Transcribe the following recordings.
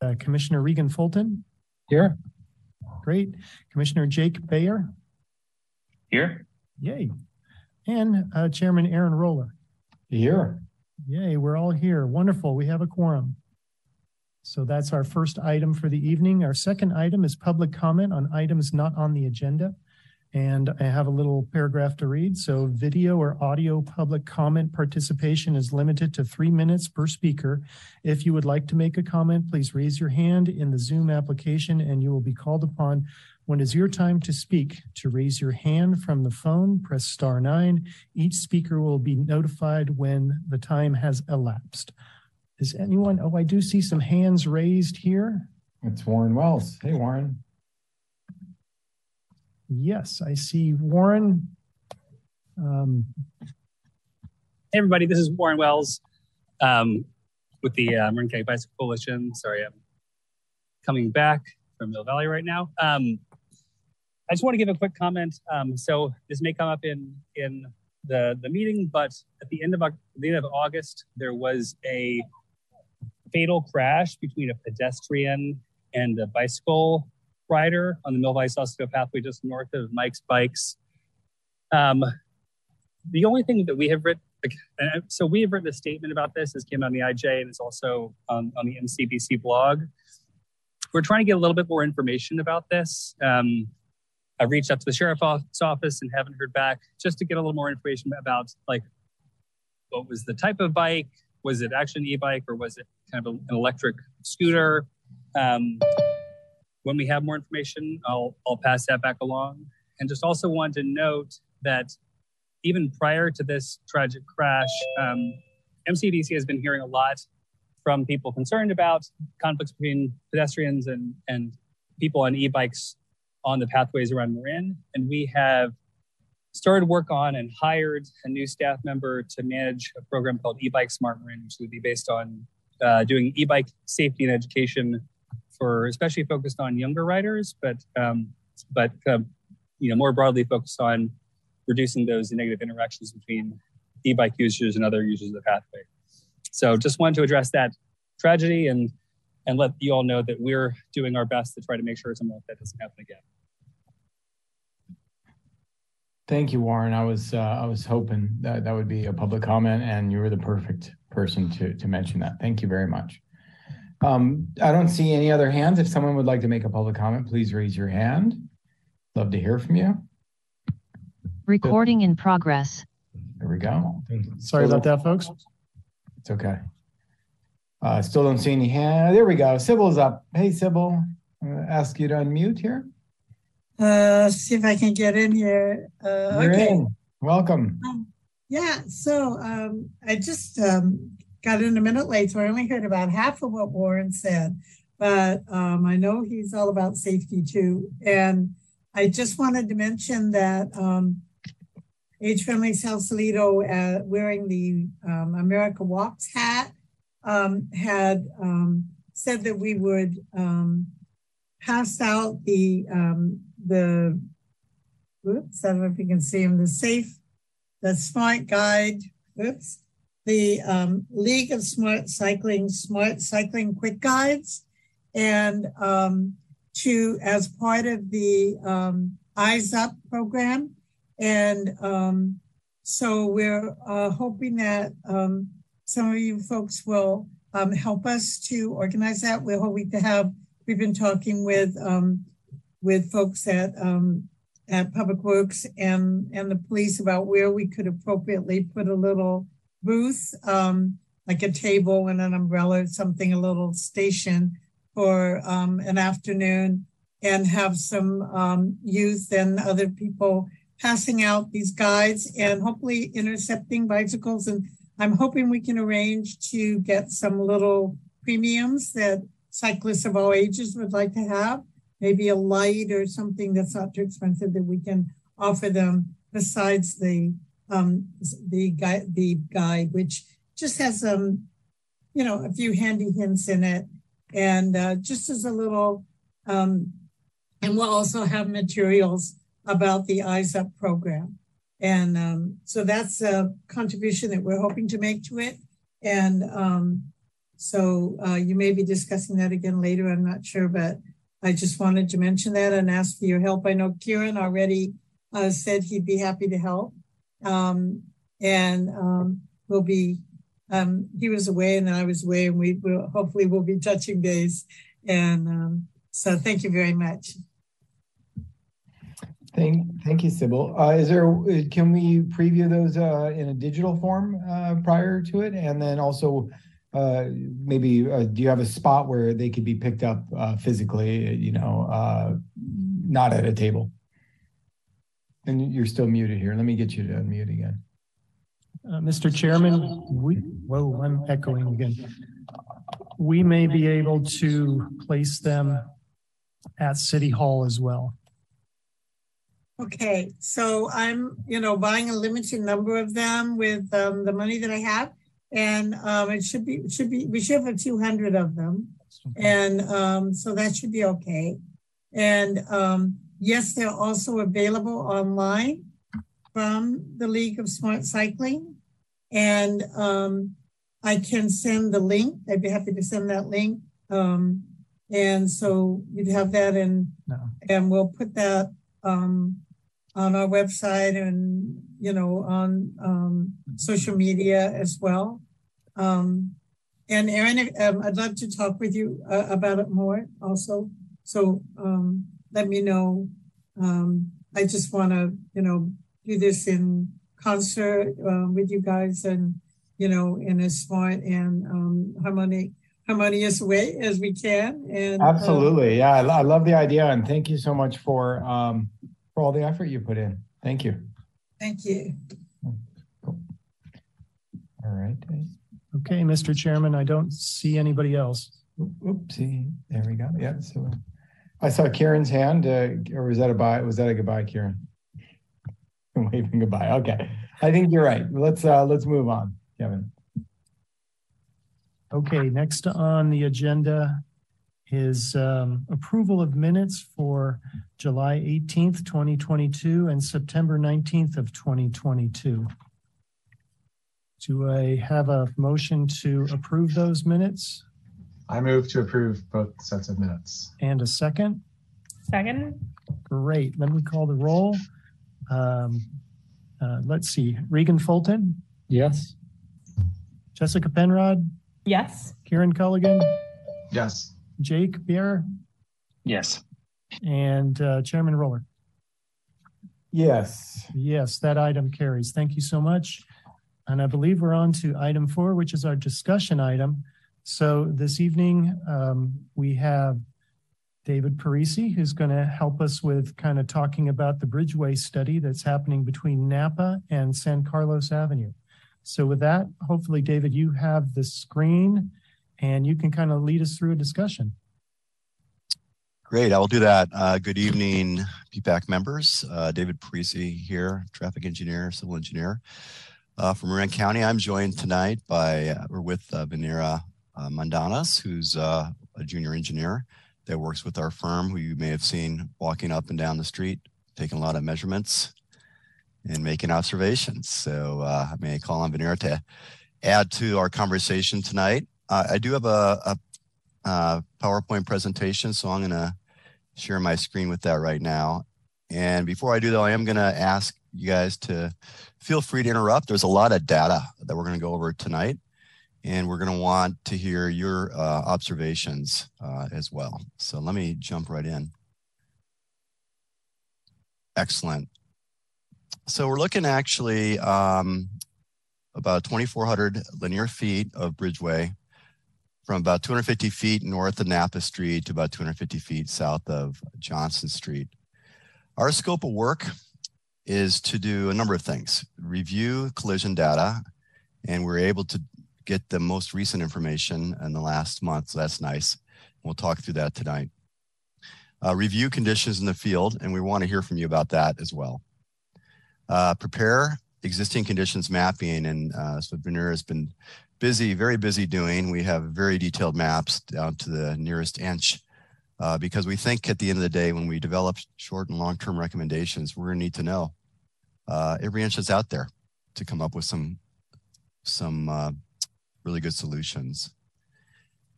Uh, Commissioner Regan Fulton, Here. great. Commissioner Jake Bayer, Here. yay. And uh, Chairman Aaron Roller, Here. yay, we're all here. Wonderful, we have a quorum. So that's our first item for the evening. Our second item is public comment on items not on the agenda. And I have a little paragraph to read. So video or audio public comment participation is limited to three minutes per speaker. If you would like to make a comment, please raise your hand in the Zoom application and you will be called upon when it's your time to speak. To raise your hand from the phone, press star nine. Each speaker will be notified when the time has elapsed. Is anyone, oh, I do see some hands raised here. It's Warren Wells. Hey, Warren. Yes, I see Warren. Um, Hey, everybody, this is Warren Wells um, with the uh, Marin County Bicycle Coalition. Sorry, I'm coming back from Mill Valley right now. Um, I just want to give a quick comment. Um, so this may come up in in the the meeting, but at the end of the end of August, there was a fatal crash between a pedestrian and a bicycle rider on the Mill Valley pathway just north of Mike's Bikes. Um, the only thing that we have written so we have written a statement about this. This came out on the IJ and it's also on, on the MCBC blog. We're trying to get a little bit more information about this. Um, I've reached out to the sheriff's office and haven't heard back just to get a little more information about like what was the type of bike? Was it actually an e-bike or was it kind of an electric scooter? Um, when we have more information, I'll, I'll pass that back along. And just also want to note that even prior to this tragic crash, um, MCBC has been hearing a lot from people concerned about conflicts between pedestrians and, and people on e-bikes on the pathways around Marin. And we have started work on and hired a new staff member to manage a program called e-bike smart Marin, which would be based on uh, doing e-bike safety and education for especially focused on younger riders, but um, but uh, you know more broadly focused on reducing those negative interactions between e-bike users and other users of the pathway. So just wanted to address that tragedy and and let you all know that we're doing our best to try to make sure something like that doesn't happen again. Thank you, Warren. I was uh, I was hoping that that would be a public comment, and you were the perfect person to to mention that. Thank you very much. Um, I don't see any other hands. If someone would like to make a public comment, please raise your hand. Love to hear from you. Recording in progress. There we go. sorry about that, folks. It's okay. Uh, still don't see any hand. There we go. Sybil's up. Hey, Sybil. I'm gonna ask you to unmute here. Uh, see if I can get in here. Uh, You're okay. in. Welcome. Um, yeah. So um, I just um, got in a minute late, so I only heard about half of what Warren said, but um, I know he's all about safety too. And I just wanted to mention that um, Age Friendly Sausalito, uh, wearing the um, America Walks hat, um, had um, said that we would um, pass out the the oops, I don't know if you can see him, the safe, the smart guide, oops, the um, League of Smart Cycling, Smart Cycling Quick Guides, and um, to as part of the um, Eyes Up program. And um, so we're uh, hoping that um, some of you folks will um, help us to organize that. We're hoping to have, we've been talking with with folks at at Public Works and and the police about where we could appropriately put a little booth, um, like a table and an umbrella, something, a little station for um, an afternoon, and have some um, youth and other people passing out these guides and hopefully intercepting bicycles. And I'm hoping we can arrange to get some little premiums that cyclists of all ages would like to have maybe a light or something that's not too expensive that we can offer them besides the um, the guide, the guide, which just has you know, a few handy hints in it, and uh, just as a little, um, and we'll also have materials about the Eyes Up program, and um, so that's a contribution that we're hoping to make to it, and um, So uh, you may be discussing that again later. I'm not sure, but I just wanted to mention that and ask for your help. I know Kieran already uh, said he'd be happy to help. Um, and um, we'll be, um, he was away and then I was away and we will hopefully we'll be touching base. And um, so thank you very much. Thank, thank you, Sybil. Uh, is there, can we preview those uh, in a digital form uh, prior to it? And then also, uh, maybe, uh, do you have a spot where they could be picked up uh, physically, you know, uh, not at a table? And you're still muted here. Let me get you to unmute again. Uh, Mr. Chairman, we, whoa, I'm echoing again. We may be able to place them at City Hall as well. Okay, so I'm, you know, buying a limited number of them with um, the money that I have. And um, it should be, it should be, we should have 200 of them. And um, so that should be okay. And um, yes, they're also available online from the League of Smart Cycling. And um, I can send the link. I'd be happy to send that link. Um, and so you'd have that and No. and we'll put that um, on our website and you know on um, social media as well. Um, and Aaron, um, I'd love to talk with you uh, about it more also. So um, let me know. Um, I just want to you know do this in concert uh, with you guys and you know in a smart and um, harmonic harmonious way as we can. And um, Absolutely. Yeah, I, lo- I love the idea. And thank you so much for, um, for all the effort you put in. Thank you. thank you. All right. Okay, Mr. Chairman, I don't see anybody else. Oopsie. There we go. Yeah. So I saw Kieran's hand, uh, or was that a bye? Was that a goodbye, Kieran? Waving goodbye. Okay. I think you're right. Let's, uh, let's move on, Kevin. Okay, next on the agenda is um, approval of minutes for July 18th, 2022 and September 19th of 2022. Do I have a motion to approve those minutes I move to approve both sets of minutes. and a second? Second? Great, let me call the roll. Um, uh, Let's see, Regan Fulton, Yes. Jessica Penrod, Yes. Kieran Culligan, Yes. Jake Beer? Yes. and uh, Chairman Roller. Yes. Yes, that item carries. Thank you so much. And I believe we're on to item four, which is our discussion item. So this evening, um, we have David Parisi, who's going to help us with kind of talking about the Bridgeway study that's happening between Napa and San Carlos Avenue. So with that, hopefully, David, you have the screen and you can kind of lead us through a discussion. Great, I will do that. Uh, good evening, PPAC members. Uh, David Parisi here, traffic engineer, civil engineer uh, from Marin County. I'm joined tonight by, uh, we're with uh, Venera uh, Mandanas, who's uh, a junior engineer that works with our firm, who you may have seen walking up and down the street, taking a lot of measurements and making observations. So uh, I may call on Venera to add to our conversation tonight. Uh, I do have a, a uh, PowerPoint presentation, so I'm going to share my screen with that right now. And before I do though, I am going to ask you guys to feel free to interrupt. There's a lot of data that we're going to go over tonight, and we're going to want to hear your uh, observations uh, as well. So let me jump right in. Excellent. So we're looking actually um, about 2,400 linear feet of bridgeway from about 250 feet north of Napa Street to about 250 feet south of Johnson Street. Our scope of work is to do a number of things, review collision data, and we're able to get the most recent information in the last month, so that's nice. We'll talk through that tonight. Uh, review conditions in the field, and we want to hear from you about that as well. Uh, prepare existing conditions mapping, and uh, so Venera has been busy, very busy doing. We have very detailed maps down to the nearest inch uh, because we think at the end of the day, when we develop short and long-term recommendations, we're gonna need to know uh, every inch that's out there to come up with some, some uh, really good solutions.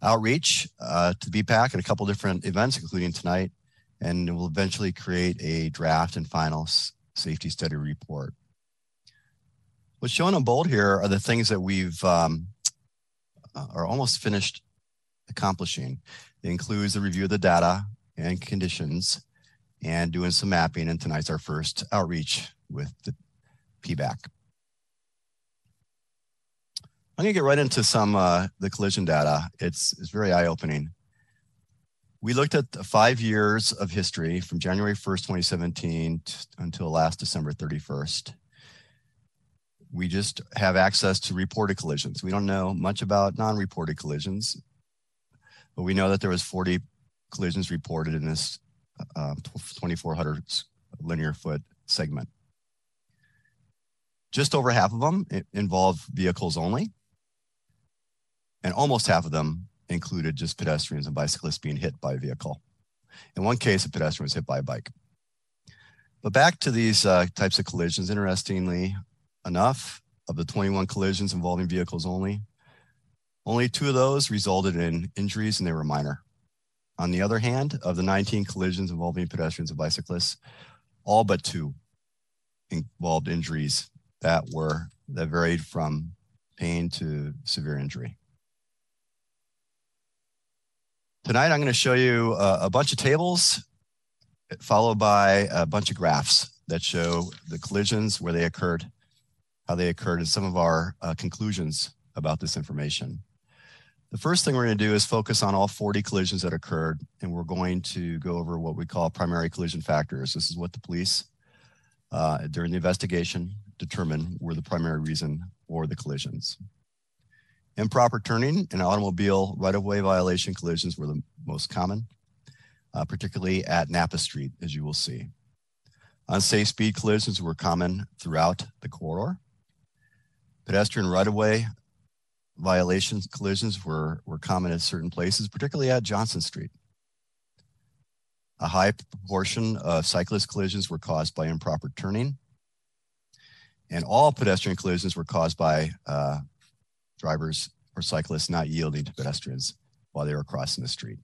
outreach uh, to BPAC at a couple different events, including tonight, and we'll eventually create a draft and final safety study report. What's shown in bold here are the things that we've um, uh, are almost finished accomplishing. It includes the review of the data and conditions and doing some mapping. And tonight's our first outreach with the PBAC. I'm gonna get right into some uh, the collision data. It's, it's very eye-opening. We looked at five years of history from January 1st, 2017 until last December 31st. We just have access to reported collisions. We don't know much about non-reported collisions, but we know that there was 40 collisions reported in this uh, 2,400 linear foot segment. Just over half of them involve vehicles only and almost half of them included just pedestrians and bicyclists being hit by a vehicle. In one case, a pedestrian was hit by a bike. But back to these uh, types of collisions, interestingly enough, of the 21 collisions involving vehicles only, only two of those resulted in injuries and they were minor. On the other hand, of the 19 collisions involving pedestrians and bicyclists, all but two involved injuries that were that varied from pain to severe injury. Tonight, I'm going to show you a, a bunch of tables followed by a bunch of graphs that show the collisions, where they occurred, how they occurred, and some of our uh, conclusions about this information. The first thing we're going to do is focus on all 40 collisions that occurred, and we're going to go over what we call primary collision factors. This is what the police, uh, during the investigation, determine were the primary reason for the collisions. Improper turning and automobile right-of-way violation collisions were the most common, uh, particularly at Napa Street, as you will see. Unsafe speed collisions were common throughout the corridor. Pedestrian right-of-way violations collisions were, were common at certain places, particularly at Johnson Street. A high proportion of cyclist collisions were caused by improper turning. And all pedestrian collisions were caused by uh, drivers or cyclists not yielding to pedestrians while they were crossing the street.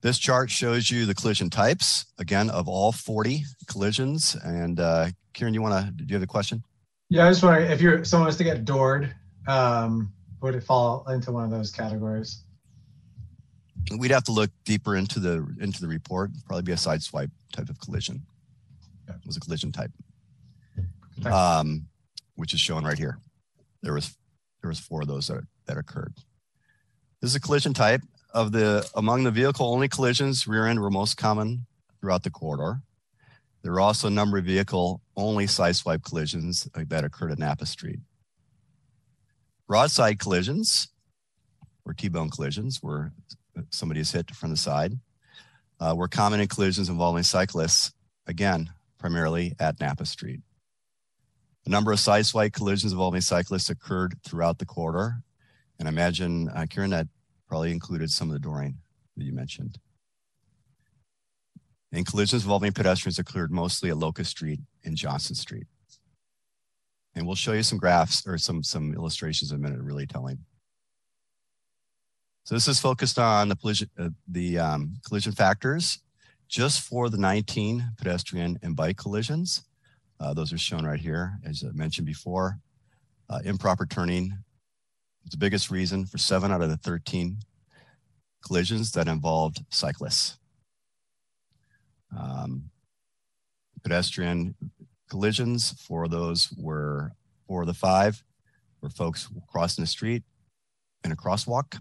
This chart shows you the collision types, again, of all 40 collisions. And uh, Kieran, you want to, do you have a question? Yeah, I just wondering if you're someone was to get doored, um, would it fall into one of those categories? We'd have to look deeper into the into the report. Probably be a side swipe type of collision. It was a collision type um, which is shown right here. There was there was four of those that, that occurred. This is a collision type of the among the vehicle only collisions. Rear end were most common throughout the corridor. There were also a number of vehicle only side swipe collisions that occurred at Napa Street. Broadside collisions or T-bone collisions where somebody is hit from the side uh, were common in collisions involving cyclists, again, primarily at Napa Street. A number of side swipe collisions involving cyclists occurred throughout the corridor. And I imagine, uh, Kieran, that probably included some of the dooring that you mentioned. And collisions involving pedestrians occurred mostly at Locust Street and Johnson Street. And we'll show you some graphs or some, some illustrations in a minute, really telling. So this is focused on the uh, the um, collision factors just for the 19 pedestrian and bike collisions. Uh, those are shown right here, as I mentioned before. Uh, improper turning is the biggest reason for seven out of the 13 collisions that involved cyclists. Um, pedestrian collisions for those were four of the five were folks crossing the street in a crosswalk,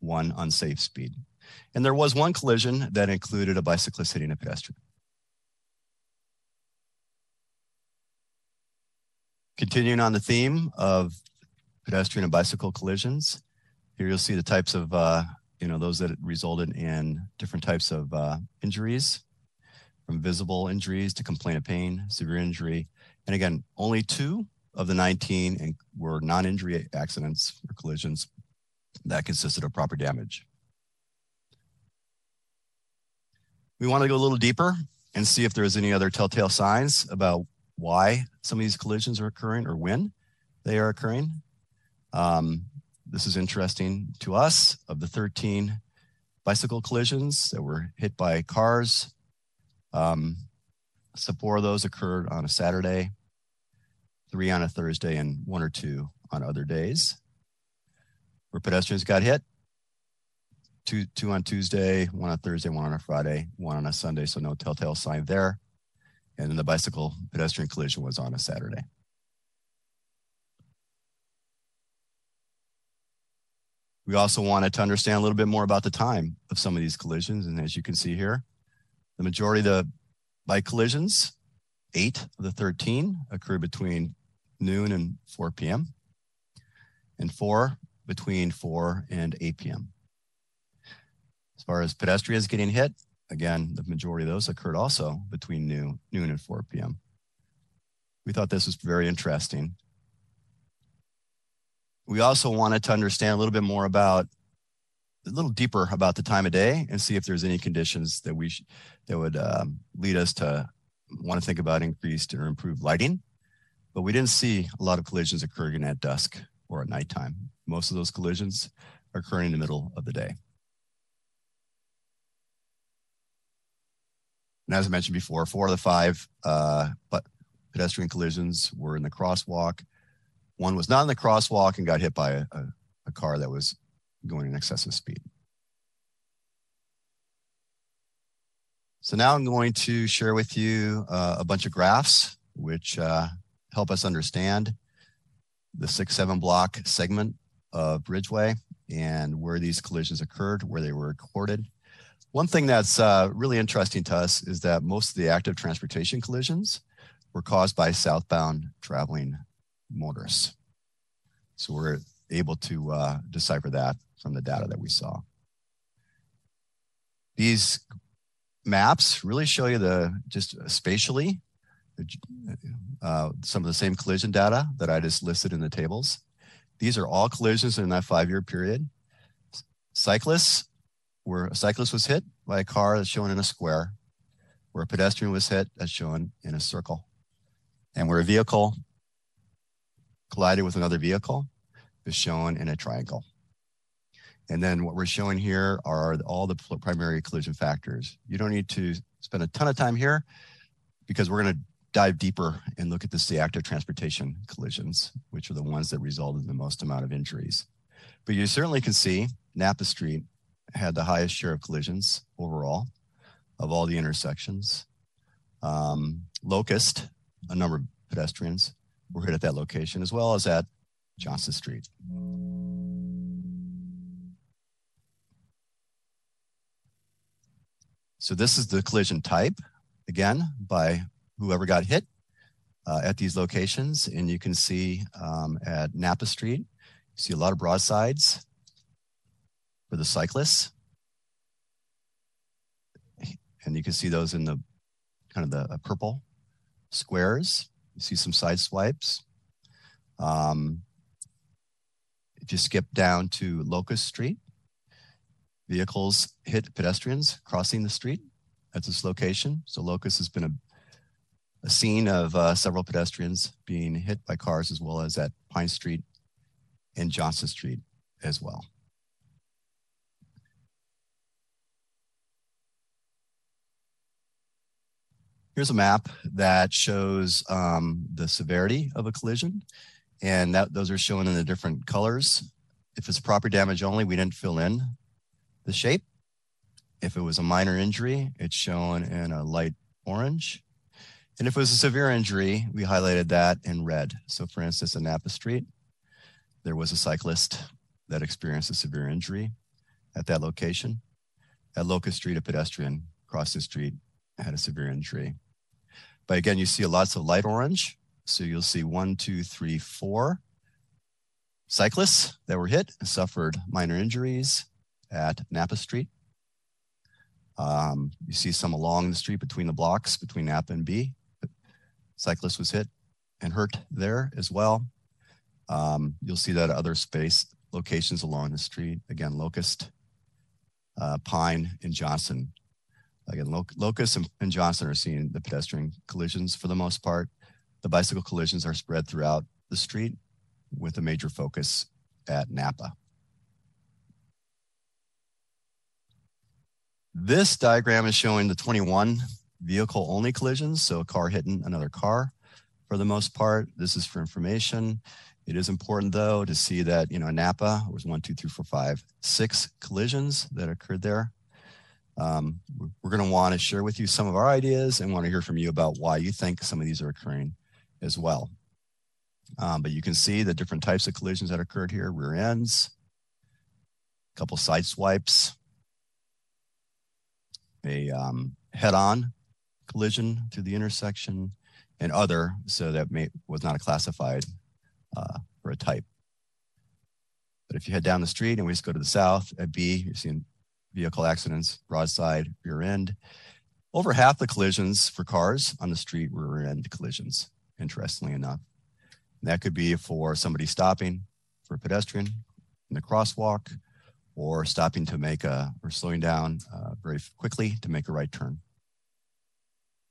one unsafe speed. And there was one collision that included a bicyclist hitting a pedestrian. Continuing on the theme of pedestrian and bicycle collisions, here you'll see the types of, uh, you know, those that resulted in different types of uh, injuries, from visible injuries to complaint of pain, severe injury. And again, only two of the 19 were non-injury accidents or collisions that consisted of proper damage. We want to go a little deeper and see if there's any other telltale signs about why some of these collisions are occurring or when they are occurring. Um, this is interesting to us. Of the 13 bicycle collisions that were hit by cars, um, four of those occurred on a Saturday, three on a Thursday, and one or two on other days. Where pedestrians got hit, two two on Tuesday, one on Thursday, one on a Friday, one on a Sunday. So no telltale sign there. And then the bicycle pedestrian collision was on a Saturday. We also wanted to understand a little bit more about the time of some of these collisions. And as you can see here, the majority of the bike collisions, eight of the 13 occurred between noon and 4 p.m. and four between 4 and 8 p.m. As far as pedestrians getting hit, again, the majority of those occurred also between noon, noon and 4 p.m. We thought this was very interesting. We also wanted to understand a little bit more about a little deeper about the time of day and see if there's any conditions that we sh- that would um, lead us to want to think about increased or improved lighting. But we didn't see a lot of collisions occurring at dusk or at nighttime. Most of those collisions are occurring in the middle of the day. And as I mentioned before, four of the five uh, but pedestrian collisions were in the crosswalk. One was not in the crosswalk and got hit by a, a, a car that was going in excessive speed. So now I'm going to share with you uh, a bunch of graphs which uh, help us understand the six, seven block segment of Bridgeway and where these collisions occurred, where they were recorded. One thing that's uh, really interesting to us is that most of the active transportation collisions were caused by southbound traveling motorists. So we're able to uh, decipher that from the data that we saw. These maps really show you the just spatially uh, some of the same collision data that I just listed in the tables. These are all collisions in that five-year period. Cyclists, where a cyclist was hit by a car that's shown in a square, where a pedestrian was hit that's shown in a circle, and where a vehicle collided with another vehicle is shown in a triangle. And then what we're showing here are all the primary collision factors. You don't need to spend a ton of time here because we're going to dive deeper and look at the active transportation collisions, which are the ones that resulted in the most amount of injuries. But you certainly can see Napa Street had the highest share of collisions overall of all the intersections. Um, Locust, a number of pedestrians were hit at that location, as well as at Johnson Street. So this is the collision type, again, by whoever got hit uh, at these locations. And you can see um, at Napa Street, you see a lot of broadsides for the cyclists. And you can see those in the kind of the uh, purple squares. You see some side swipes. Um, if you skip down to Locust Street, vehicles hit pedestrians crossing the street at this location. So Locust has been a a scene of uh, several pedestrians being hit by cars as well as at Pine Street and Johnson Street as well. Here's a map that shows um, the severity of a collision, and that those are shown in the different colors. If it's property damage only, we didn't fill in the shape. If it was a minor injury, it's shown in a light orange. And if it was a severe injury, we highlighted that in red. So for instance, in Napa Street, there was a cyclist that experienced a severe injury at that location. At Locust Street, a pedestrian crossed the street, had a severe injury. But again, you see lots of light orange. So you'll see one, two, three, four cyclists that were hit and suffered minor injuries at Napa Street. Um, you see some along the street between the blocks between Napa and B cyclist was hit and hurt there as well. Um, you'll see that other space locations along the street. Again, Locust, uh, Pine, and Johnson. Again, Lo Locust and, and Johnson are seeing the pedestrian collisions for the most part. The bicycle collisions are spread throughout the street with a major focus at Napa. This diagram is showing the 21 vehicle only collisions. So a car hitting another car for the most part. This is for information. It is important though to see that, you know, Napa was one, two, three, four, five, six collisions that occurred there. Um, we're going to want to share with you some of our ideas and want to hear from you about why you think some of these are occurring as well. Um, but you can see the different types of collisions that occurred here, rear ends, a couple side swipes, a um, head-on collision through the intersection, and other, so that may, was not a classified uh, for a type. But if you head down the street and we just go to the south at B, you're seeing vehicle accidents, broadside, rear end. Over half the collisions for cars on the street were rear end collisions, interestingly enough. And that could be for somebody stopping for a pedestrian in the crosswalk or stopping to make a, or slowing down uh, very quickly to make a right turn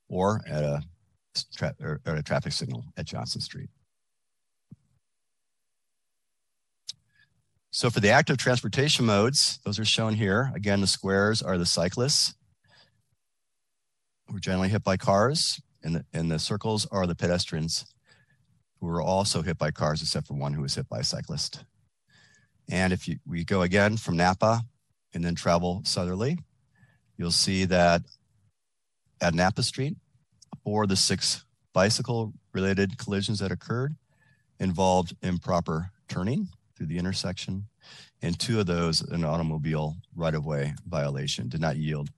or at a, tra- or at a traffic signal at Johnson Street. So for the active transportation modes, those are shown here. Again, the squares are the cyclists who are generally hit by cars, and the, and the circles are the pedestrians who were also hit by cars, except for one who was hit by a cyclist. And if you, we go again from Napa and then travel southerly, you'll see that at Napa Street, four of the six bicycle related collisions that occurred involved improper turning through the intersection. And two of those, an automobile right of way violation, did not yield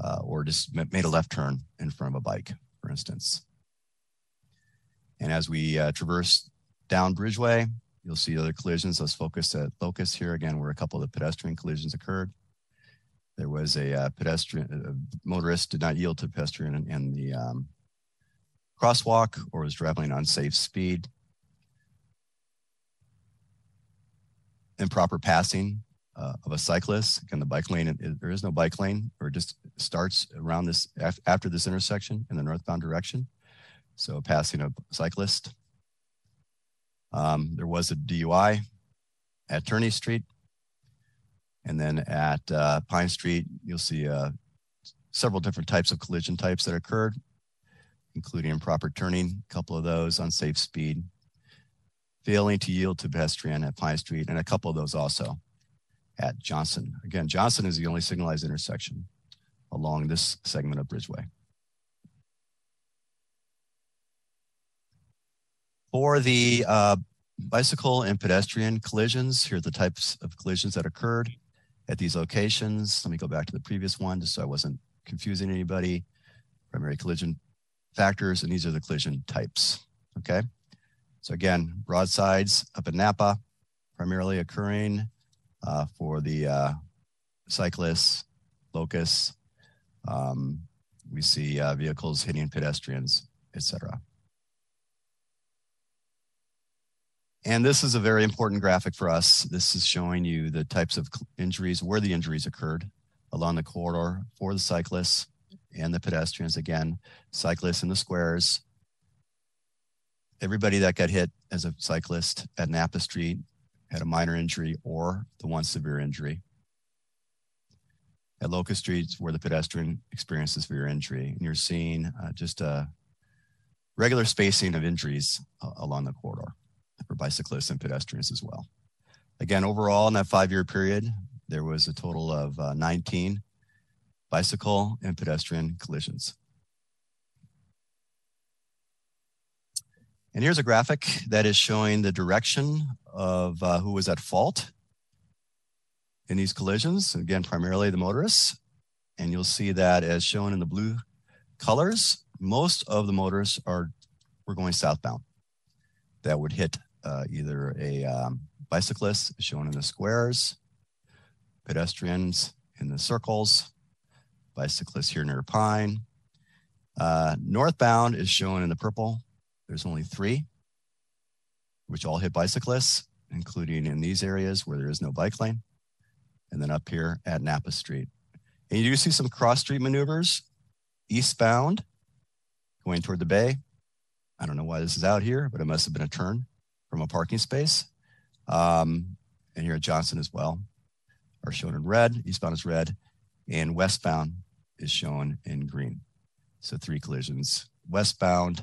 uh, or just made a left turn in front of a bike, for instance. And as we uh, traverse down Bridgeway, you'll see other collisions. Let's focus at Locust here again, where a couple of the pedestrian collisions occurred. There was a uh, pedestrian, a motorist did not yield to pedestrian in, in the um, crosswalk or was traveling on safe speed. Improper passing uh, of a cyclist. Again, the bike lane, it, there is no bike lane, or just starts around this af after this intersection in the northbound direction. So passing a cyclist. Um, there was a DUI at Turney Street. And then at uh, Pine Street, you'll see uh, several different types of collision types that occurred, including improper turning, a couple of those, unsafe speed, failing to yield to pedestrian at Pine Street, and a couple of those also at Johnson. Again, Johnson is the only signalized intersection along this segment of Bridgeway. For the uh, bicycle and pedestrian collisions, here are the types of collisions that occurred at these locations. Let me go back to the previous one just so I wasn't confusing anybody. Primary collision factors, and these are the collision types, okay? So again, broadsides up in Napa, primarily occurring uh, for the uh, cyclists, locusts. Um, we see uh, vehicles hitting pedestrians, etc. And this is a very important graphic for us. This is showing you the types of injuries, where the injuries occurred along the corridor for the cyclists and the pedestrians. Again, cyclists in the squares, everybody that got hit as a cyclist at Napa Street had a minor injury or the one severe injury. At Locust Street, where the pedestrian experienced a severe injury, and you're seeing uh, just a regular spacing of injuries uh, along the corridor for bicyclists and pedestrians as well. Again, overall in that five-year period, there was a total of uh, 19 bicycle and pedestrian collisions. And here's a graphic that is showing the direction of uh, who was at fault in these collisions. Again, primarily the motorists. And you'll see that as shown in the blue colors, most of the motorists are were going southbound. That would hit uh, either a um, bicyclist shown in the squares, pedestrians in the circles, bicyclists here near Pine. Uh, northbound is shown in the purple there's only three, which all hit bicyclists, including in these areas where there is no bike lane, and then up here at Napa Street. And you do see some cross street maneuvers eastbound going toward the bay. I don't know why this is out here, but it must have been a turn from a parking space. Um, and here at Johnson as well are shown in red. Eastbound is red, and westbound is shown in green. So three collisions westbound,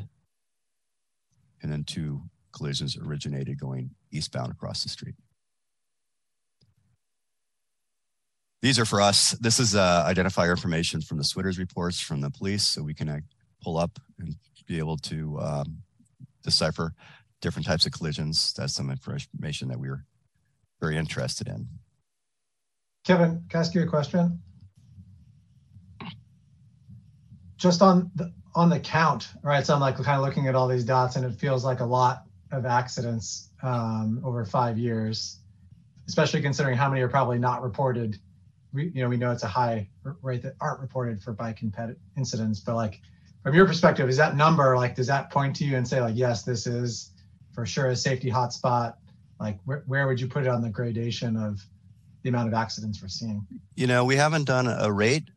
and then two collisions originated going eastbound across the street. These are for us. This is uh, identifier information from the SWITRS reports from the police, so we can uh, pull up and be able to um, decipher different types of collisions. That's some information that we were very interested in. Kevin, can I ask you a question? Just on the on the count, right? So I'm like kind of looking at all these dots, and it feels like a lot of accidents um, over five years, especially considering how many are probably not reported. We, you know, we know it's a high rate that aren't reported for bike incidents, but like from your perspective, is that number like does that point to you and say like, yes, this is for sure a safety hotspot? Like, where would you put it on the gradation of the amount of accidents we're seeing? You know, we haven't done a rate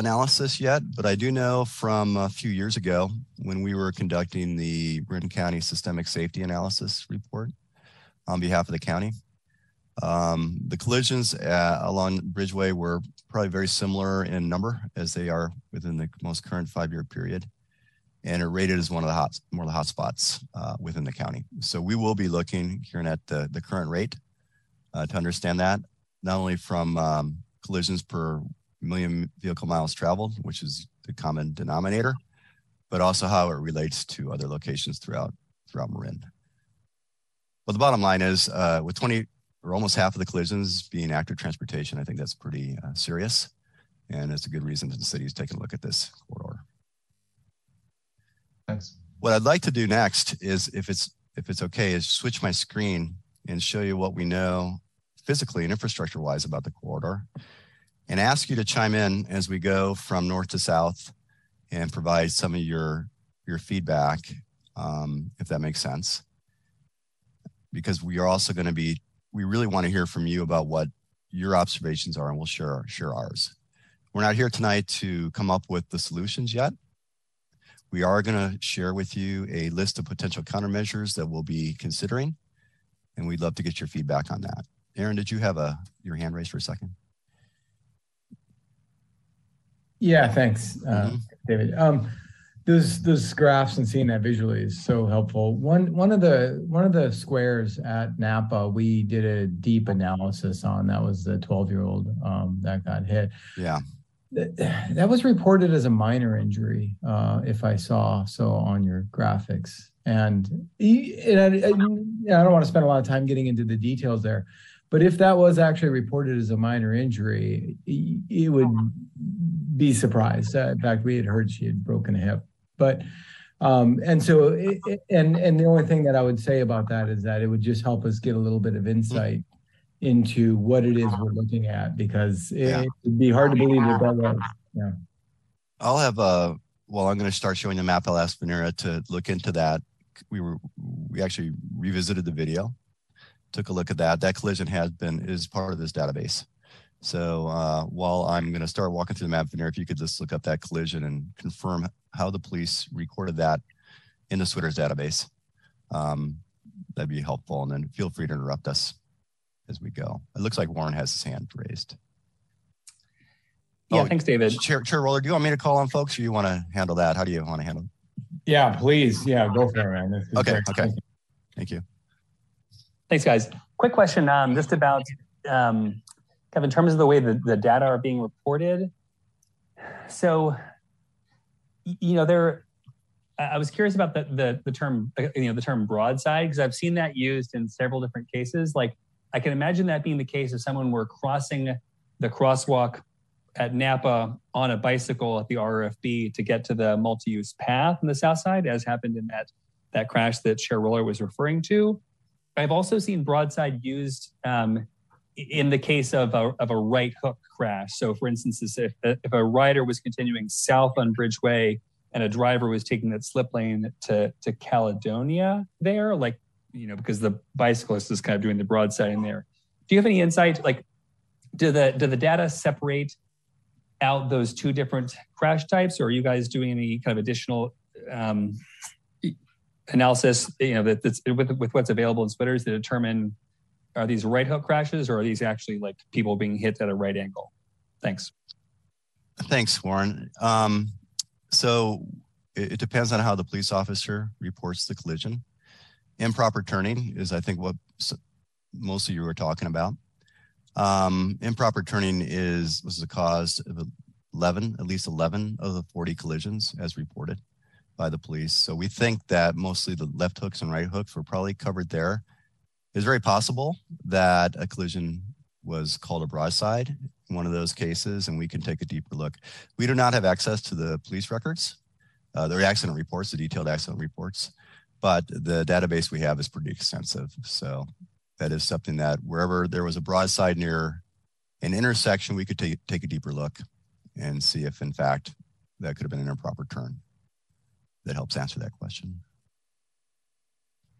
analysis yet, but I do know from a few years ago when we were conducting the Marin County Systemic Safety Analysis report on behalf of the county. Um, the collisions uh, along Bridgeway were probably very similar in number as they are within the most current five-year period, and are rated as one of the hot, more of the hot spots uh, within the county. So we will be looking here at the, the current rate uh, to understand that, not only from um, collisions per million vehicle miles traveled, which is the common denominator, but also how it relates to other locations throughout throughout Marin. But the bottom line is, uh, with 20 or almost half of the collisions being active transportation, I think that's pretty uh, serious, and it's a good reason that the city is taking a look at this corridor. Thanks. What I'd like to do next is, if it's if it's okay, is switch my screen and show you what we know physically and infrastructure wise about the corridor and ask you to chime in as we go from north to south and provide some of your your feedback um, if that makes sense. Because we are also going to be we really want to hear from you about what your observations are and we'll share share ours. We're not here tonight to come up with the solutions yet. We are going to share with you a list of potential countermeasures that we'll be considering and we'd love to get your feedback on that. Aaron did you have a your hand raised for a second Yeah, thanks, uh, Mhm. David. Um, those those graphs and seeing that visually is so helpful. One one of the one of the squares at Napa, we did a deep analysis on. That was the 12 year old um, that got hit. yeah That, that was reported as a minor injury, uh, if I saw so on your graphics. And, he- and I, I, I don't want to spend a lot of time getting into the details there, but if that was actually reported as a minor injury, it would be surprised. Uh, in fact, we had heard she had broken a hip, but um, and so it, and and the only thing that I would say about that is that it would just help us get a little bit of insight into what it is we're looking at because it, Yeah. would be hard to believe that that was. Yeah. I'll have a, well, I'm going to start showing the map. I'll ask Venera to look into that. We were, we actually revisited the video, took a look at that. That collision has been, is part of this database. So uh, while I'm going to start walking through the map, Venera, if you could just look up that collision and confirm how the police recorded that in the SWITRS database, um, that'd be helpful. And then feel free to interrupt us as we go. It looks like Warren has his hand raised. Yeah, Oh, thanks, David. Chair, Chair Roller, do you want me to call on folks or you want to handle that? How do you want to handle it? Yeah, please. Yeah, go for it, man. Okay, great. okay. Thank you. Thanks, guys. Quick question, um, just about um, in terms of the way the, the data are being reported. So, you know, there. I I was curious about the the, the term, uh, you know, the term broadside because I've seen that used in several different cases. Like, I can imagine that being the case if someone were crossing the crosswalk at Napa on a bicycle at the RFB to get to the multi-use path on the south side, as happened in that that crash that Chair Roller was referring to. I've also seen broadside used um, in the case of a, of a right hook crash. So, for instance, if, if a rider was continuing south on Bridgeway and a driver was taking that slip lane to, to Caledonia there, like, you know, because the bicyclist is kind of doing the broadside in there. Do you have any insight? Like, do the, do the data separate out those two different crash types, or are you guys doing any kind of additional um, analysis, you know, that, that's with, with what's available in SWITRS to determine are these right hook crashes or are these actually like people being hit at a right angle? Thanks. Thanks, Warren. Um, so it, it depends on how the police officer reports the collision. Improper turning is, I think, what most of you were talking about. Um, improper turning is was the cause of 11, at least 11 of the 40 collisions as reported by the police. So we think that mostly the left hooks and right hooks were probably covered there. It's very possible that a collision was called a broadside in one of those cases, and we can take a deeper look. We do not have access to the police records, uh, the accident reports, the detailed accident reports, but the database we have is pretty extensive. So that is something that wherever there was a broadside near an intersection, we could take, take a deeper look and see if, in fact, that could have been an improper turn. That helps answer that question.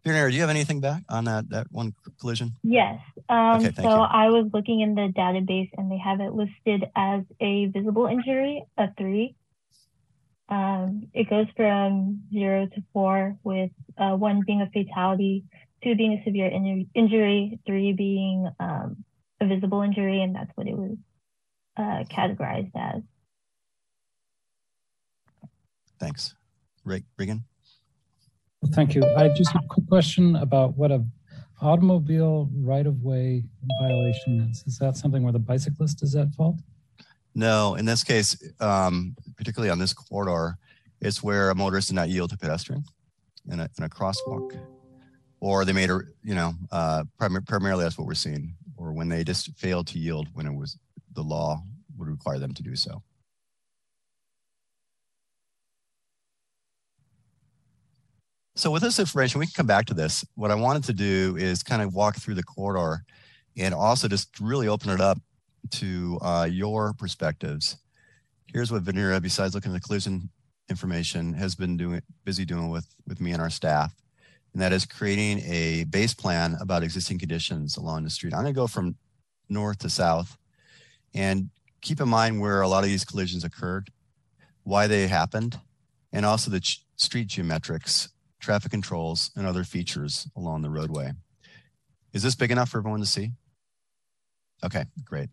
Fiona, do you have anything back on that that one collision? Yes. Um, Okay, so you. I was looking in the database and they have it listed as a visible injury, a three. Um, it goes from zero to four, with uh, one being a fatality, two being a severe inju- injury, three being um, a visible injury, and that's what it was uh, categorized as. Thanks. Regan? Thank you. I just have a quick question about what a automobile right-of-way violation is. Is that something where the bicyclist is at fault? No, in this case, um, particularly on this corridor, it's where a motorist did not yield to pedestrian in a, in a crosswalk. Or they made a, you know, uh, prim- primarily that's what we're seeing, or when they just failed to yield when it was the law would require them to do so. So with this information, we can come back to this. What I wanted to do is kind of walk through the corridor and also just really open it up to uh, your perspectives. Here's what Venera, besides looking at the collision information, has been doing busy doing with with me and our staff, and that is creating a base plan about existing conditions along the street. I'm going to go from north to south, and keep in mind where a lot of these collisions occurred, why they happened, and also the ch- street geometrics, traffic controls, and other features along the roadway. Is this big enough for everyone to see? Okay, great.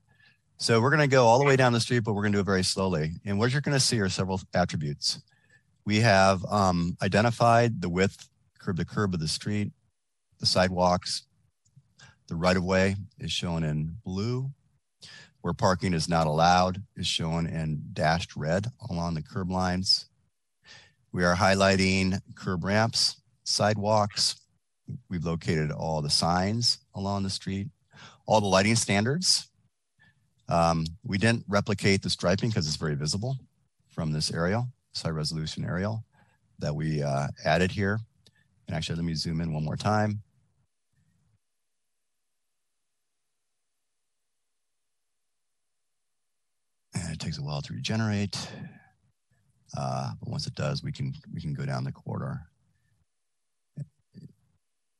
So we're going to go all the way down the street, but we're going to do it very slowly. And what you're going to see are several attributes. We have um, identified the width, curb to curb of the street, the sidewalks, the right of way is shown in blue. Where parking is not allowed is shown in dashed red along the curb lines. We are highlighting curb ramps, sidewalks. We've located all the signs along the street, all the lighting standards um, we didn't replicate the striping because it's very visible from this aerial, this high resolution aerial that we uh, added here. And actually, let me zoom in one more time. And it takes a while to regenerate. Uh, but once it does, we can we can go down the corridor.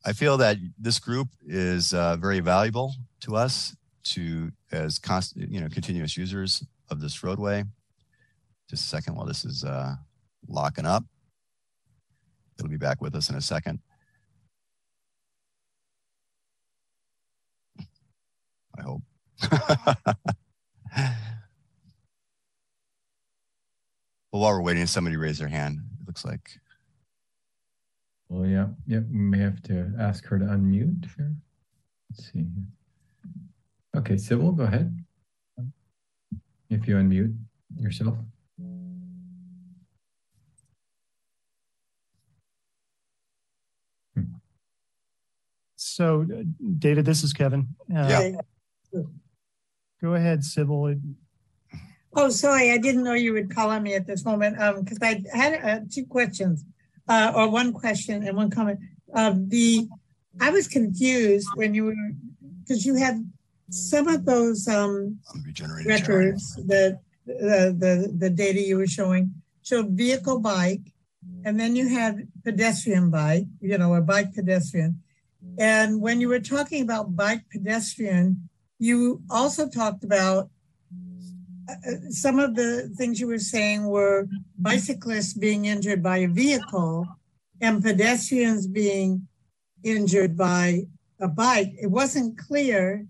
I feel that this group is uh, very valuable to us to as constant, you know, continuous users of this roadway. Just a second while this is uh, locking up. It'll be back with us in a second. I hope. well, while we're waiting, somebody raise their hand. It looks like. Well, yeah, yeah, we may have to ask her to unmute here. Let's see. Okay, Sybil, go ahead. If you unmute yourself. So, uh, David, this is Kevin. Uh, Yeah. Go ahead, Sybil. Oh, sorry, I didn't know you would call on me at this moment, um, because I had uh, two questions, uh, or one question and one comment. Um, the, I was confused when you were, because you had some of those, um, I'm regenerating. Sharon. records that, the, the, the data you were showing showed vehicle bike, and then you had pedestrian bike, you know, a bike pedestrian. And when you were talking about bike pedestrian, you also talked about uh, uh, some of the things you were saying were bicyclists being injured by a vehicle and pedestrians being injured by a bike, it wasn't clear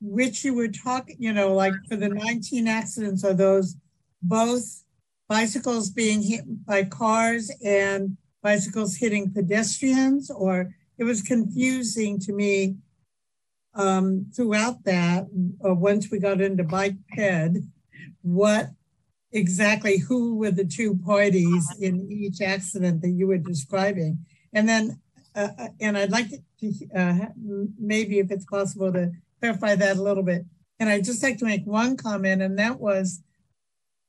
which you were talking, you know, like for the 19 accidents, are those both bicycles being hit by cars and bicycles hitting pedestrians? Or it was confusing to me um, throughout that, or once we got into bike ped, what exactly who were the two parties in each accident that you were describing? And then, uh, uh and I'd like to uh, maybe if it's possible to clarify that a little bit. And I'd just like to make one comment, and that was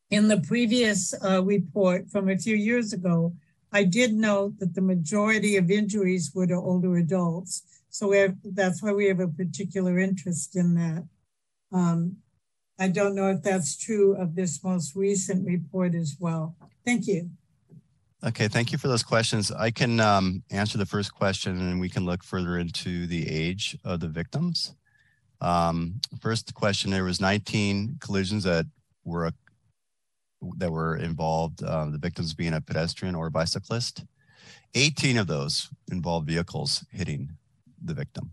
in the previous uh, report from a few years ago, I did note that the majority of injuries were to older adults. So have, that's why we have a particular interest in that. Um, I don't know if that's true of this most recent report as well. Thank you. Okay, thank you for those questions. I can um, answer the first question and we can look further into the age of the victims. Um, first question, there was 19 collisions that were that were involved, um, the victims being a pedestrian or a bicyclist. 18 of those involved vehicles hitting the victim.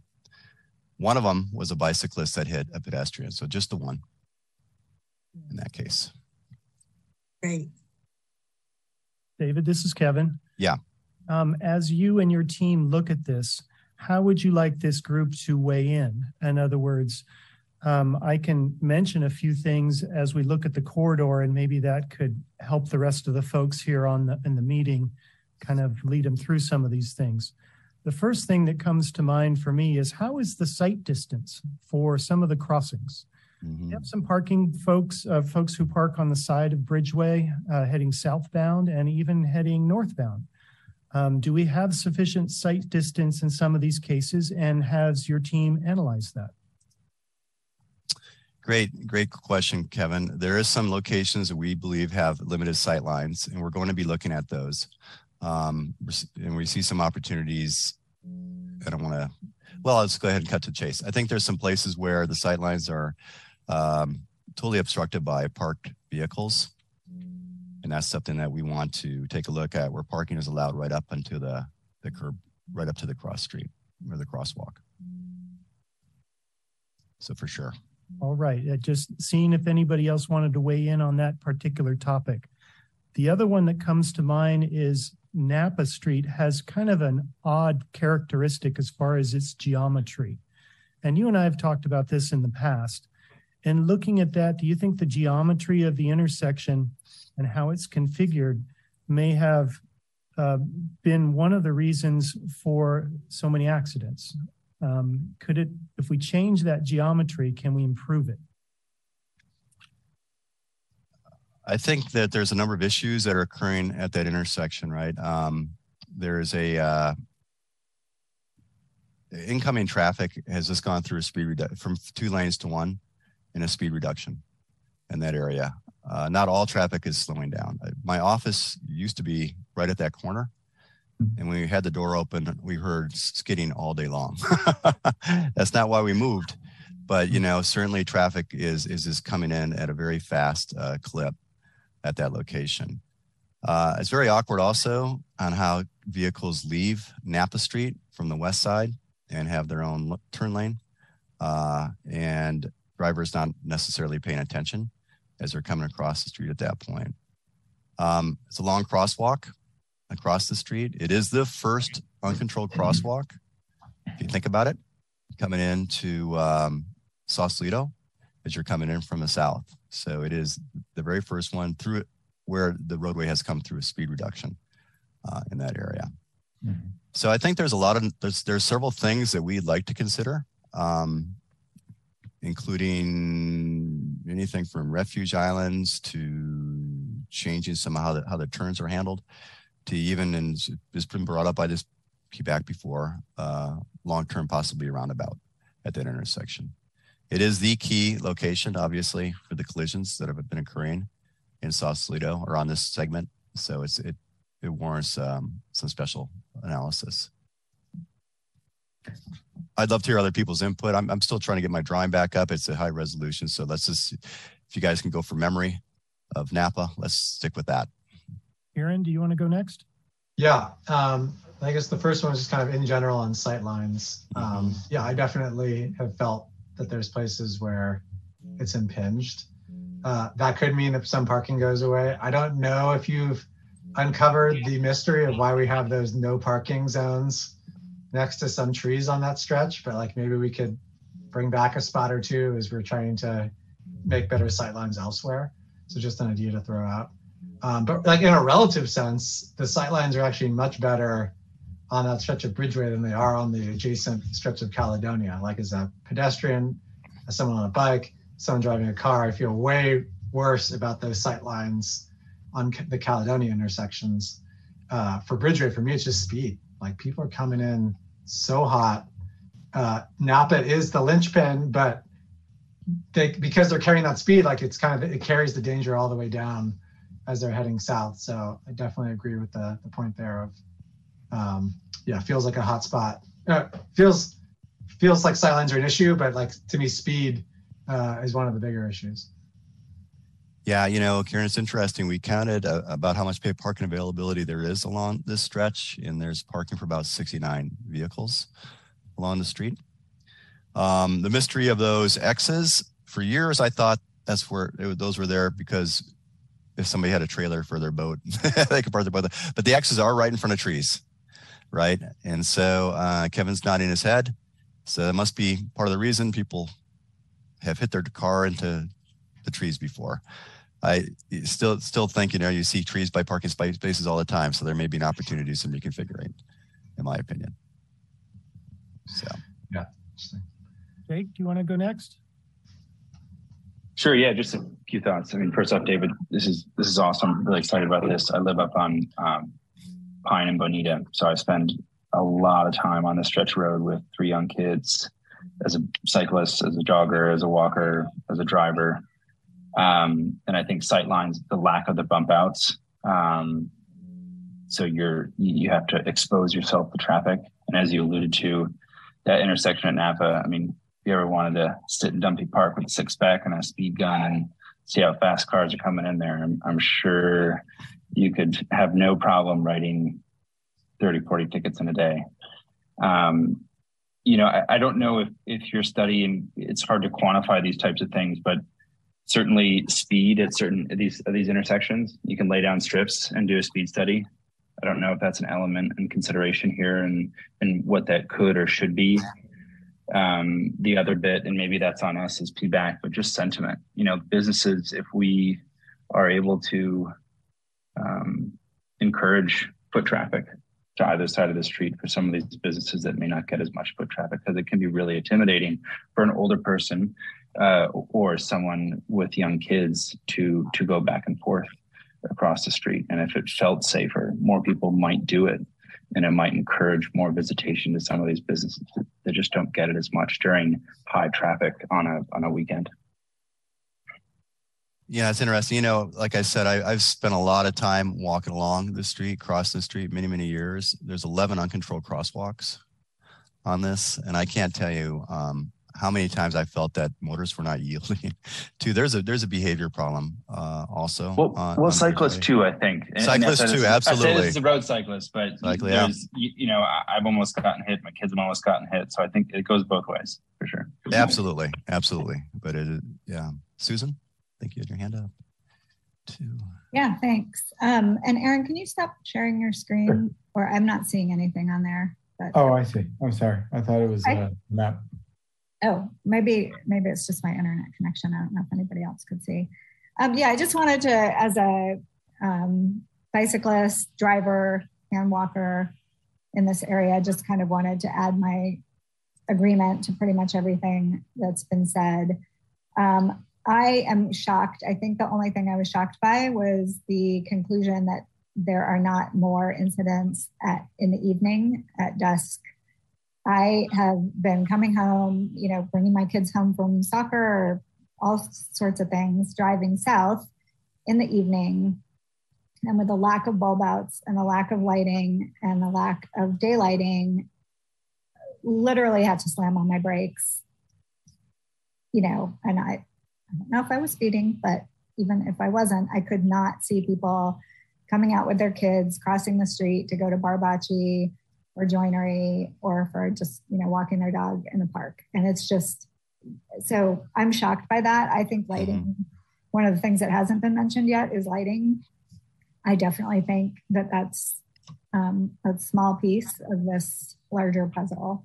One of them was a bicyclist that hit a pedestrian, so just the one in that case. Great. David, this is Kevin. Yeah. Um, as you and your team look at this, how would you like this group to weigh in? In other words, um, I can mention a few things as we look at the corridor, and maybe that could help the rest of the folks here on the in the meeting kind of lead them through some of these things. The first thing that comes to mind for me is how is the sight distance for some of the crossings? Mhm. We have some parking folks, uh, folks who park on the side of Bridgeway, uh, heading southbound and even heading northbound. Um, do we have sufficient sight distance in some of these cases, and has your team analyzed that? Great, great question, Kevin. There is some locations that we believe have limited sight lines, and we're going to be looking at those. Um, and we see some opportunities. I don't want to, well, let's go ahead and cut to chase. I think there's some places where the sight lines are um, totally obstructed by parked vehicles. And that's something that we want to take a look at where parking is allowed right up onto the, the curb, right up to the cross street or the crosswalk. So for sure. All right, uh, just seeing if anybody else wanted to weigh in on that particular topic. The other one that comes to mind is Napa Street has kind of an odd characteristic as far as its geometry. And you and I have talked about this in the past. And looking at that, do you think the geometry of the intersection and how it's configured may have uh, been one of the reasons for so many accidents? Um, could it, if we change that geometry, can we improve it? I think that there's a number of issues that are occurring at that intersection, right? Um, there's a uh, incoming traffic has just gone through a speed from two lanes to one in a speed reduction in that area. Uh, not all traffic is slowing down. Uh, my office used to be right at that corner. And when we had the door open, we heard skidding all day long. That's not why we moved, but you know, certainly traffic is is is coming in at a very fast uh, clip at that location. Uh, it's very awkward also on how vehicles leave Napa Street from the west side and have their own turn lane. Uh, and drivers not necessarily paying attention as they're coming across the street at that point. Um, it's a long crosswalk across the street. It is the first uncontrolled crosswalk. If you think about it, coming into um, Sausalito as you're coming in from the south. So it is the very first one through it where the roadway has come through a speed reduction uh, in that area. Mm-hmm. So I think there's a lot of there's there's several things that we'd like to consider. Um, including anything from refuge islands to changing some how the, how the turns are handled to even, and it's been brought up by this back before, uh, long-term possibly a roundabout at that intersection. It is the key location, obviously, for the collisions that have been occurring in Sausalito or on this segment. So it's, it, it warrants um, some special analysis. I'd love to hear other people's input. I'm, I'm still trying to get my drawing back up. It's a high resolution. So let's just, if you guys can go for memory of Napa, let's stick with that. Aaron, do you want to go next? Yeah. Um, I guess the first one is just kind of in general on sight lines. Um, yeah, I definitely have felt that there's places where it's impinged. Uh, that could mean if some parking goes away. I don't know if you've uncovered the mystery of why we have those no parking zones next to some trees on that stretch, but like maybe we could bring back a spot or two as we're trying to make better sightlines elsewhere. So just an idea to throw out. Um, but like in a relative sense, the sightlines are actually much better on that stretch of Bridgeway than they are on the adjacent stretch of Caledonia. Like as a pedestrian, as someone on a bike, someone driving a car, I feel way worse about those sightlines on the Caledonia intersections. Uh, for Bridgeway, for me, it's just speed. Like people are coming in so hot. Uh, Napa is the linchpin, but they because they're carrying that speed, like it's kind of it carries the danger all the way down as they're heading south. So I definitely agree with the the point there of um, yeah, feels like a hot spot. Uh, feels feels like sightlines are an issue, but like to me, speed uh, is one of the bigger issues. Yeah, you know, Karen, it's interesting. We counted uh, about how much paid parking availability there is along this stretch, and there's parking for about 69 vehicles along the street. Um, the mystery of those X's, for years, I thought that's where it, those were there because if somebody had a trailer for their boat, they could park their boat. But the X's are right in front of trees, right? And so uh, Kevin's nodding his head. So that must be part of the reason people have hit their car into the trees before. I still still think you know you see trees by parking spaces all the time, so there may be an opportunity to some reconfiguring, in my opinion. So yeah. Jake, do you want to go next? Sure. Yeah, just a few thoughts. I mean, first off, David, this is this is awesome. I'm really excited about this. I live up on um, Pine and Bonita, so I spend a lot of time on the stretch road with three young kids, as a cyclist, as a jogger, as a walker, as a driver. Um, and I think sightlines, the lack of the bump outs. Um, so you're you have to expose yourself to traffic, and as you alluded to, that intersection at Napa. I mean, if you ever wanted to sit in Dunphy Park with a six pack and a speed gun and see how fast cars are coming in there, I'm, I'm sure you could have no problem writing 30, 40 tickets in a day. Um, you know, I, I, don't know if, if you're studying, it's hard to quantify these types of things, but certainly speed at certain at these at these intersections, you can lay down strips and do a speed study. I don't know if that's an element in consideration here and and what that could or should be um, the other bit, and maybe that's on us as PBAC, but just sentiment. You know, businesses, if we are able to um, encourage foot traffic to either side of the street for some of these businesses that may not get as much foot traffic, because it can be really intimidating for an older person uh, or someone with young kids to to go back and forth across the street. And if it felt safer, more people might do it and it might encourage more visitation to some of these businesses that just don't get it as much during high traffic on a on a weekend. Yeah, it's interesting. You know, like I said, I, have spent a lot of time walking along the street, crossing the street, many many years. There's 11 uncontrolled crosswalks on this, and I can't tell you um, how many times I felt that motors were not yielding to there's a there's a behavior problem uh, also. Well, on, well, on cyclists too, I think. Cyclists too, absolutely. I say this is a road cyclist, but Cycling, yeah. you, you, know, I've almost gotten hit. My kids have almost gotten hit, so I think it goes both ways for sure. Absolutely, absolutely. But it, yeah, Susan, I think you had your hand up. Too. Yeah, thanks. Um, and Aaron, can you stop sharing your screen? Sure. Or I'm not seeing anything on there. But oh, I see. I'm sorry. I thought it was a map. Oh, maybe maybe it's just my internet connection. I don't know if anybody else could see. Um, yeah, I just wanted to, as a um, bicyclist, driver, and walker in this area, just kind of wanted to add my agreement to pretty much everything that's been said. Um, I am shocked. I think the only thing I was shocked by was the conclusion that there are not more incidents at in the evening at dusk I have been coming home, you know, bringing my kids home from soccer or all sorts of things, driving south in the evening. And with the lack of bulb outs and the lack of lighting and the lack of daylighting, literally had to slam on my brakes. You know, and I, I don't know if I was speeding, but even if I wasn't, I could not see people coming out with their kids, crossing the street to go to Bar Bocce, or joinery or for just, you know, walking their dog in the park. And it's just, so I'm shocked by that. I think lighting, mm-hmm. one of the things that hasn't been mentioned yet is lighting. I definitely think that that's um, a small piece of this larger puzzle.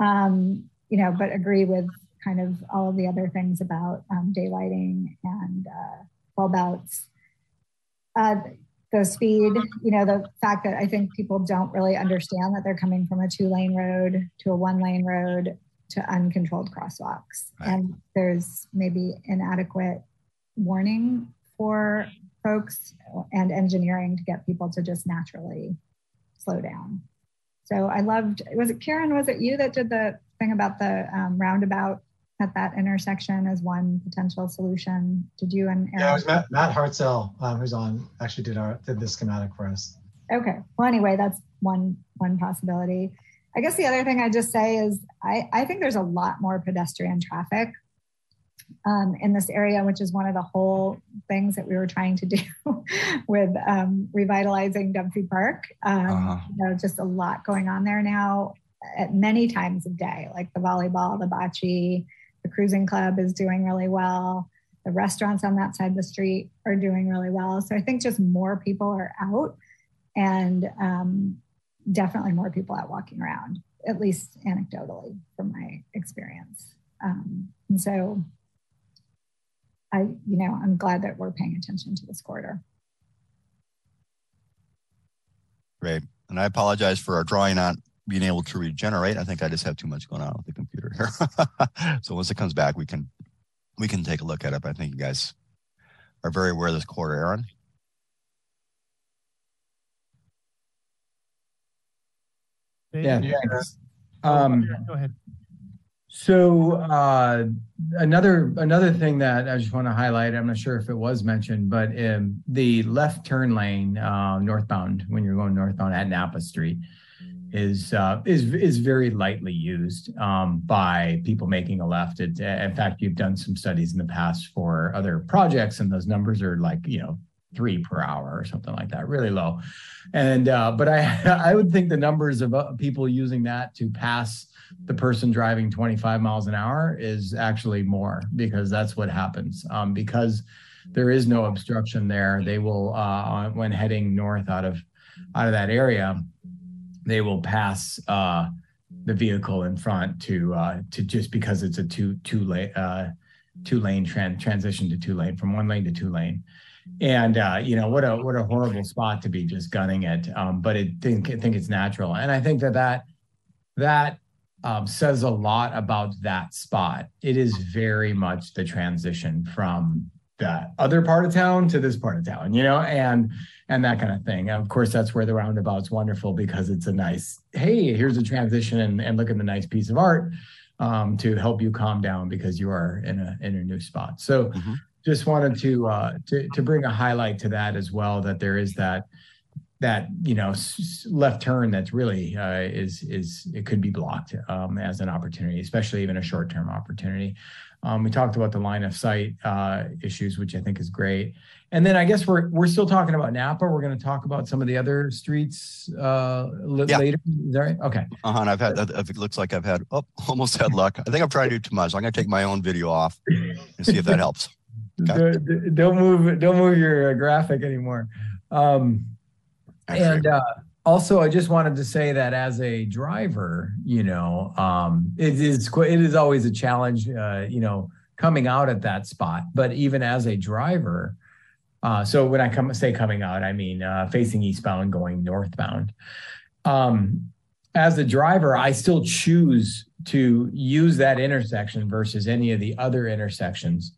Um, you know, but agree with kind of all of the other things about um, daylighting and uh, bulb outs. Uh, the speed, you know, the fact that I think people don't really understand that they're coming from a two lane road to a one lane road to uncontrolled crosswalks. Right. And there's maybe inadequate warning for folks and engineering to get people to just naturally slow down. So I loved, was it Karen, was it you that did the thing about the um, roundabout at that intersection as one potential solution? Did you and Aaron? Yeah, it was Matt, Matt Hartzell um, who's on actually did our did the schematic for us. Okay. Well, anyway, that's one one possibility. I guess the other thing I just say is I, I think there's a lot more pedestrian traffic um, in this area, which is one of the whole things that we were trying to do with um, revitalizing Dunphy Park. Um, uh-huh. You know, just a lot going on there now at many times of day, like the volleyball, the bocce, the cruising club is doing really well. The restaurants on that side of the street are doing really well. So I think just more people are out and um, definitely more people out walking around, at least anecdotally from my experience. Um, and so I, you know, I'm glad that we're paying attention to this corridor. Great. And I apologize for our drawing not being able to regenerate. I think I just have too much going on with the computer here. so once it comes back, we can we can take a look at it. But I think you guys are very aware of this quarter, Aaron. Yeah, thanks. Um, Go ahead. So uh, another another thing that I just want to highlight, I'm not sure if it was mentioned, but um, the left turn lane uh, northbound when you're going northbound at Napa Street is uh, is is very lightly used um, by people making a left. It, in fact, you've done some studies in the past for other projects, and those numbers are like you know three per hour or something like that, really low. And uh, but I I would think the numbers of uh, people using that to pass the person driving 25 miles an hour is actually more because that's what happens um, because there is no obstruction there. They will uh, when heading north out of out of that area they will pass uh, the vehicle in front to uh, to just because it's a two two lane uh, two lane tran- transition to two lane from one lane to two lane. And uh, you know what a what a horrible spot to be just gunning it, um, but it think I think it's natural, and I think that that that um, says a lot about that spot. It is very much the transition from that other part of town to this part of town, you know, and and that kind of thing. And of course, that's where the roundabout's wonderful because it's a nice, hey, here's a transition and, and look at the nice piece of art um, to help you calm down because you are in a in a new spot. So mm-hmm. just wanted to uh to to bring a highlight to that as well, that there is that that you know left turn that's really uh, is is it could be blocked um, as an opportunity, especially even a short term opportunity. Um, we talked about the line of sight uh, issues, which I think is great. And then I guess we're we're still talking about Napa. We're going to talk about some of the other streets uh, yeah. later. Is that right? Okay. Uh-huh. I've had. It looks like I've had. Oh, almost had luck. I think I'm trying to do too much. I'm going to take my own video off and see if that helps. Okay. Don't move. Don't move your uh, graphic anymore. Um, and uh, also, I just wanted to say that as a driver, you know, um, it is it is always a challenge, uh, you know, coming out at that spot. But even as a driver, uh, so when I come say coming out, I mean uh, facing eastbound, going northbound. Um, as a driver, I still choose to use that intersection versus any of the other intersections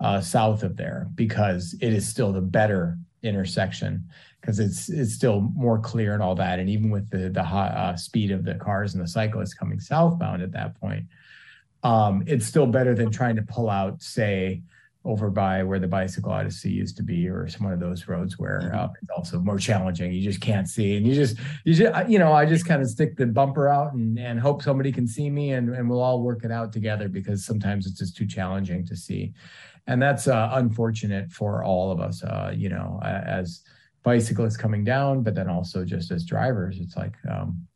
uh, south of there because it is still the better intersection because it's it's still more clear and all that. And even with the the high, uh, speed of the cars and the cyclists coming southbound at that point, um, it's still better than trying to pull out, say, over by where the bicycle odyssey used to be, or some one of those roads where mm-hmm. uh, it's also more challenging. You just can't see, and you just you just you know I just kind of stick the bumper out and and hope somebody can see me, and and we'll all work it out together because sometimes it's just too challenging to see, and that's uh, unfortunate for all of us. Uh, you know, as bicyclists coming down, but then also just as drivers, it's like, um,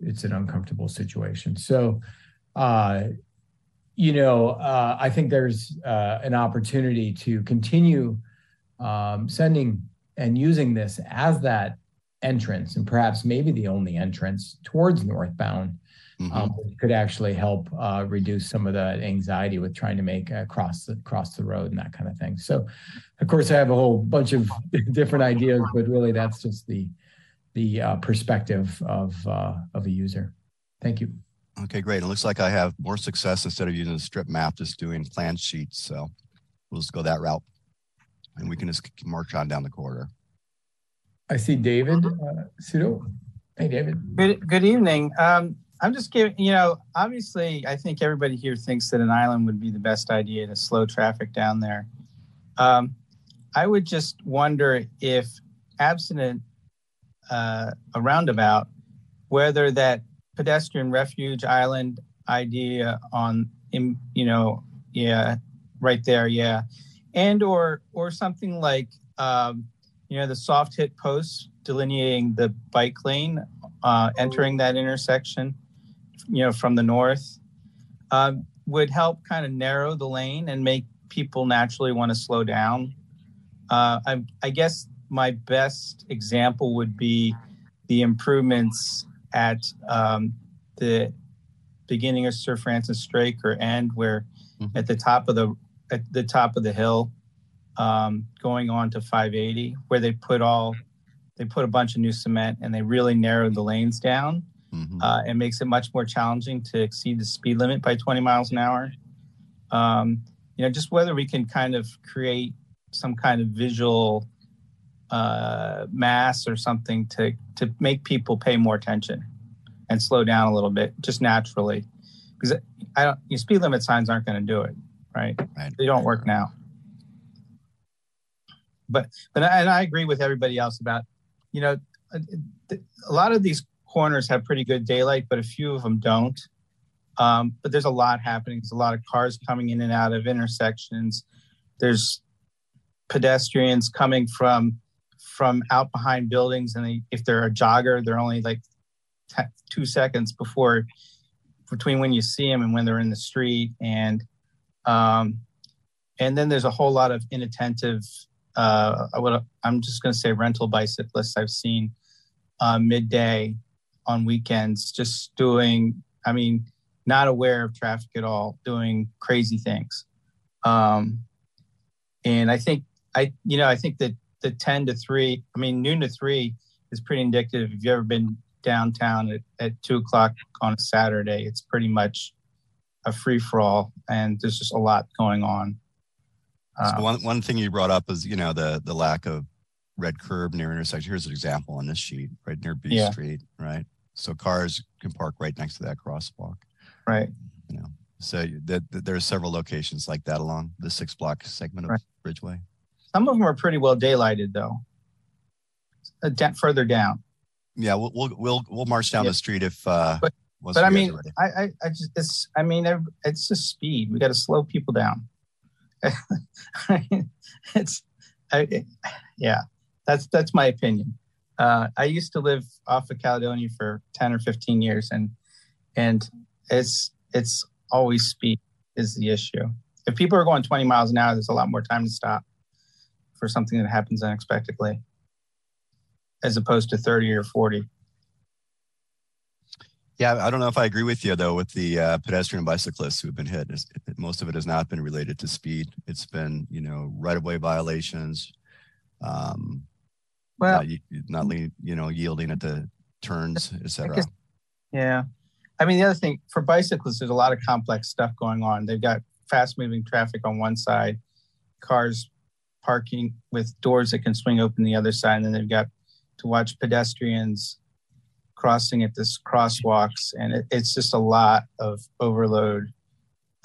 it's an uncomfortable situation. So, uh, you know, uh, I think there's uh, an opportunity to continue um, sending and using this as that entrance, and perhaps maybe the only entrance towards northbound Um, which could actually help uh, reduce some of the anxiety with trying to make uh, cross the cross the road and that kind of thing. So, of course, I have a whole bunch of different ideas, but really, that's just the the uh, perspective of uh, of a user. Thank you. Okay, great. It looks like I have more success instead of using a strip map, just doing plan sheets. So we'll just go that route and we can just march on down the corridor. I see David uh, Sudo. Hey, David. Good, good evening. Um, I'm just giving, you know, obviously, I think everybody here thinks that an island would be the best idea to slow traffic down there. Um, I would just wonder if, absent uh, a roundabout, whether that pedestrian refuge island idea on, in, you know, yeah, right there, yeah, and or or something like, um, you know, the soft hit posts delineating the bike lane uh, entering that intersection, you know, from the north, um, would help kind of narrow the lane and make people naturally want to slow down. Uh, I, I guess my best example would be the improvements at um, the beginning of Sir Francis Drake or end, where Mhm. at the top of the at the top of the hill, um, going on to 580, where they put all they put a bunch of new cement and they really narrowed the lanes down. Mhm. Uh, it makes it much more challenging to exceed the speed limit by 20 miles an hour. Um, you know, just whether we can kind of create some kind of visual uh, mass or something to to make people pay more attention and slow down a little bit, just naturally, because I don't. You know, speed limit signs aren't going to do it, right? Right. They don't work now. But but and I agree with everybody else about, you know, a, a lot of these corners have pretty good daylight, but a few of them don't. Um, but there's a lot happening. There's a lot of cars coming in and out of intersections. There's pedestrians coming from from out behind buildings, and they, if they're a jogger, they're only like t- two seconds before between when you see them and when they're in the street. And um, and then there's a whole lot of inattentive. Uh, I would, I'm just going to say rental bicyclists I've seen uh, midday on weekends, just doing. I mean, not aware of traffic at all, doing crazy things. Um, and I think I, you know, I think that the 10 to 3, I mean, noon to 3 is pretty indicative. If you've ever been downtown at, at 2 o'clock on a Saturday, it's pretty much a free for all, and there's just a lot going on. So Uh, one, one thing you brought up is, you know, the, the lack of red curb near intersection. Here's an example on this sheet, right near B Yeah. Street, right? So cars can park right next to that crosswalk. right. You know, So that, that there are several locations like that along the six block segment of Right. Bridgeway. Some of them are pretty well daylighted, though. Uh, da- further down. Yeah, we'll, we'll, we'll, we'll march down Yeah. the street if, uh, But- but I mean. I, I, I just, it's, I mean, it's just speed. We got to slow people down. it's, I, it- yeah, that's that's my opinion. Uh, I used to live off of Caledonia for ten or fifteen years, and and it's it's always speed is the issue. If people are going twenty miles an hour, there's a lot more time to stop for something that happens unexpectedly, as opposed to thirty or forty. Yeah, I don't know if I agree with you though with the uh, pedestrian bicyclists who have been hit. It, most of it has not been related to speed. It's been, you know, right of way violations, um, Well, not, not you know, yielding at the turns, et cetera. Yeah. I mean, the other thing for bicyclists, there's a lot of complex stuff going on. They've got fast moving traffic on one side, cars parking with doors that can swing open the other side, and then they've got to watch pedestrians crossing at this crosswalks. And it, it's just a lot of overload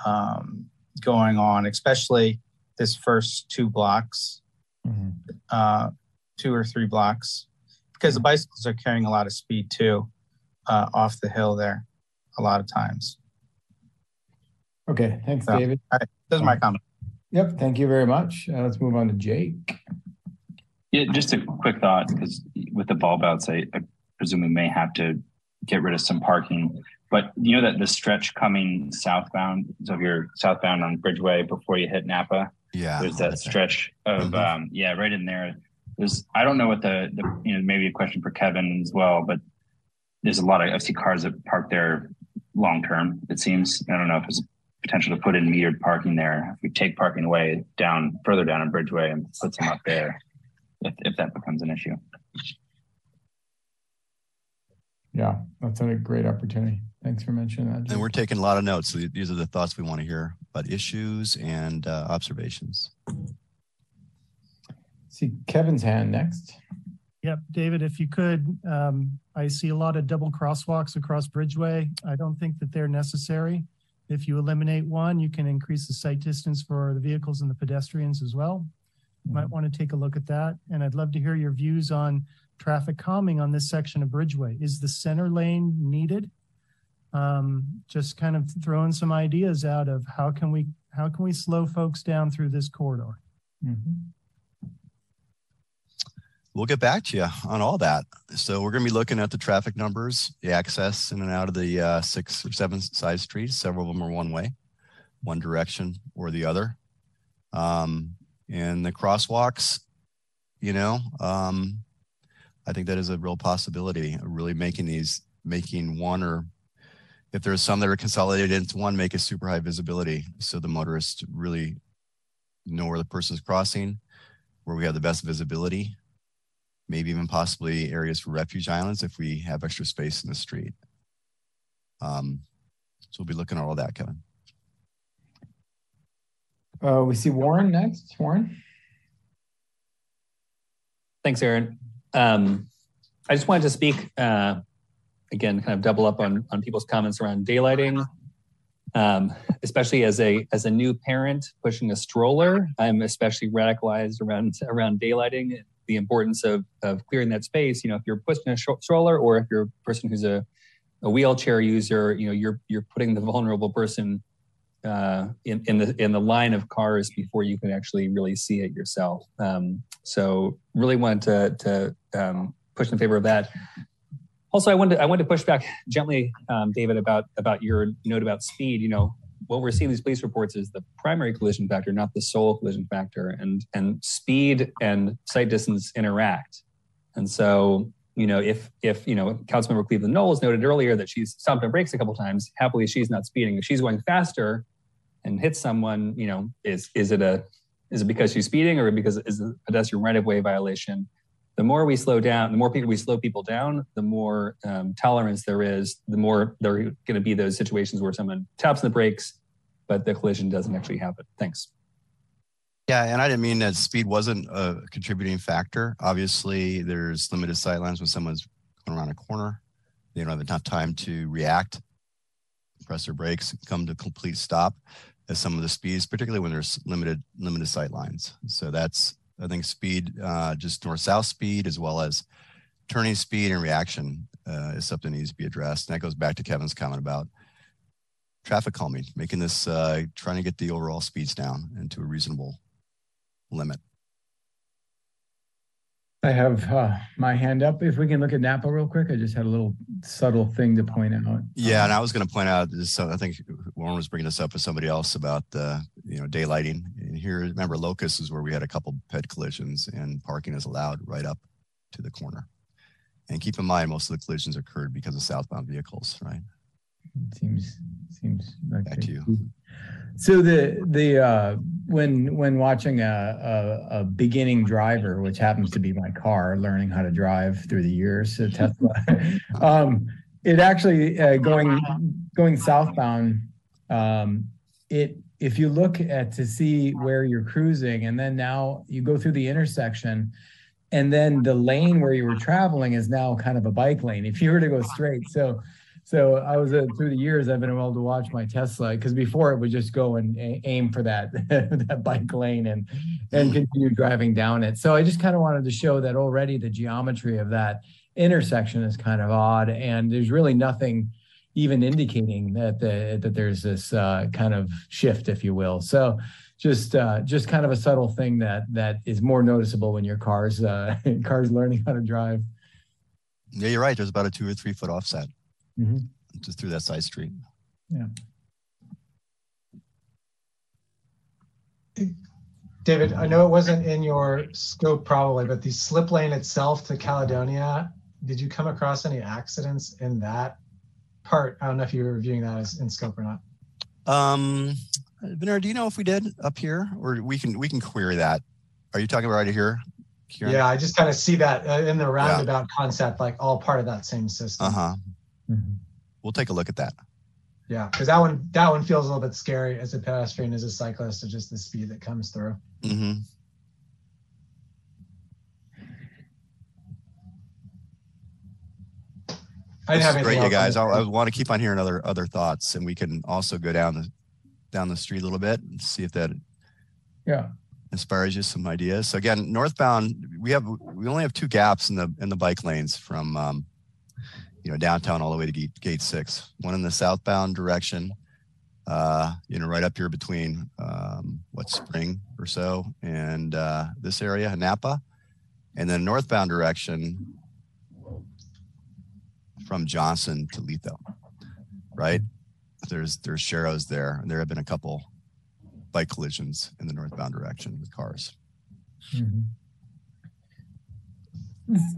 um, going on, especially this first two blocks, Mhm. uh, two or three blocks, because the bicycles are carrying a lot of speed too uh, off the hill there a lot of times. Okay, thanks, Yeah. David. Those are my comments. Yep, thank you very much. Uh, let's move on to Jake. Yeah, just a quick thought because with the bulb outs, I, I presume we may have to get rid of some parking. But you know that the stretch coming southbound, so if you're southbound on Bridgeway before you hit Napa, Yeah. there's that stretch of Mhm. um, yeah, right in there. There's I don't know what the, the you know maybe a question for Kevin as well, but there's a lot of I see cars that park there long term. It seems I don't know if there's potential to put in metered parking there. If we take parking away down further down on Bridgeway and put some up there, if if that becomes an issue. Yeah, that's a great opportunity. Thanks for mentioning that. And we're taking a lot of notes. So these are the thoughts we want to hear about issues and uh, observations. See Kevin's hand next. Yep, David, if you could, um, I see a lot of double crosswalks across Bridgeway. I don't think that they're necessary. If you eliminate one, you can increase the sight distance for the vehicles and the pedestrians as well. You Might want to take a look at that. And I'd love to hear your views on traffic calming on this section of Bridgeway. Is the center lane needed? Um, just kind of throwing some ideas out of how can we, how can we slow folks down through this corridor? Mhm. We'll get back to you on all that. So we're going to be looking at the traffic numbers, the access in and out of the uh, six or seven side streets. Several of them are one way, one direction or the other. Um, and the crosswalks, you know, um, I think that is a real possibility. Really making these, making one or if there's some that are consolidated into one, make a super high visibility so the motorists really know where the person's crossing, where we have the best visibility maybe even possibly areas for refuge islands if we have extra space in the street. Um, so we'll be looking at all that, Kevin. Uh, we see Warren next. Warren. Thanks, Aaron. Um, I just wanted to speak uh, again, kind of double up on on people's comments around daylighting. Um, especially as a as a new parent pushing a stroller, I'm especially radicalized around around daylighting. The importance of of clearing that space. You know, if you're pushing a stroller, or if you're a person who's a a wheelchair user, you know, you're you're putting the vulnerable person uh, in in the in the line of cars before you can actually really see it yourself. Um, so really wanted to to um, push in favor of that. Also, I wanted to, I wanted to push back gently, um, David, about about your note about speed. You know, what we're seeing in these police reports is the primary collision factor, not the sole collision factor, and and speed and sight distance interact. And so, you know, if if you know, Councilmember Cleveland Knowles noted earlier that she's stopped on brakes a couple times. Happily, she's not speeding. If she's going faster and hits someone, you know, is is it a is it because she's speeding or because is a pedestrian right of way violation? The more we slow down, the more people we slow people down, the more um, tolerance there is. The more there are going to be those situations where someone taps on the brakes, but the collision doesn't actually happen. Thanks. Yeah, and I didn't mean that speed wasn't a contributing factor. Obviously, there's limited sight lines when someone's going around a corner. They don't have enough time to react, press their brakes, come to complete stop at some of the speeds, particularly when there's limited limited sight lines. So that's I think speed, uh, just north south speed, as well as turning speed and reaction uh, is something that needs to be addressed. And that goes back to Kevin's comment about traffic calming, making this uh, trying to get the overall speeds down into a reasonable limit. I have uh, my hand up. If we can look at Napa real quick, I just had a little subtle thing to point out. Yeah, and Um, I was going to point out. So I think Warren was bringing this up with somebody else about the you know daylighting. And here, remember, Locust is where we had a couple ped collisions, and parking is allowed right up to the corner. And keep in mind, most of the collisions occurred because of southbound vehicles, right? Seems seems like Back to you. So the the uh, when when watching a, a a beginning driver, which happens to be my car, learning how to drive through the years, a Tesla, um, it actually uh, going going southbound. Um, it if you look at to see where you're cruising, and then now you go through the intersection, and then the lane where you were traveling is now kind of a bike lane. If you were to go straight, so so I was uh, through the years I've been able to watch my Tesla because before it would just go and a- aim for that that bike lane and and continue driving down it. So I just kind of wanted to show that already the geometry of that intersection is kind of odd and there's really nothing even indicating that the, that there's this uh, kind of shift, if you will. So just uh, just kind of a subtle thing that that is more noticeable when your car's uh, car's learning how to drive. Yeah, you're right. There's about a two or three foot offset. Mhm. just through that side street. Yeah. David, I know it wasn't in your scope probably, but the slip lane itself to Caledonia, did you come across any accidents in that part? I don't know if you were reviewing that as in scope or not. Um, Vinod, do you know if we did up here, or we can we can query that? Are you talking about right here? Kieran? Yeah, I just kind of see that uh, in the roundabout concept, like all part of that same system. Uh huh. Mhm. We'll take a look at that. Yeah, because that one that one feels a little bit scary as a pedestrian, as a cyclist, of just the speed that comes through. hmm I didn't have great, you guys. I, I want to keep on hearing other other thoughts, and we can also go down the down the street a little bit and see if that Yeah. inspires you some ideas. So again, northbound, we have we only have two gaps in the in the bike lanes from um, you know downtown all the way to gate, gate six. One in the southbound direction, uh, you know, right up here between um, what spring or so and uh, this area, Napa, and then northbound direction from Johnson to Litho, right? There's there's Sharrows there, and there have been a couple bike collisions in the northbound direction with cars. Mhm.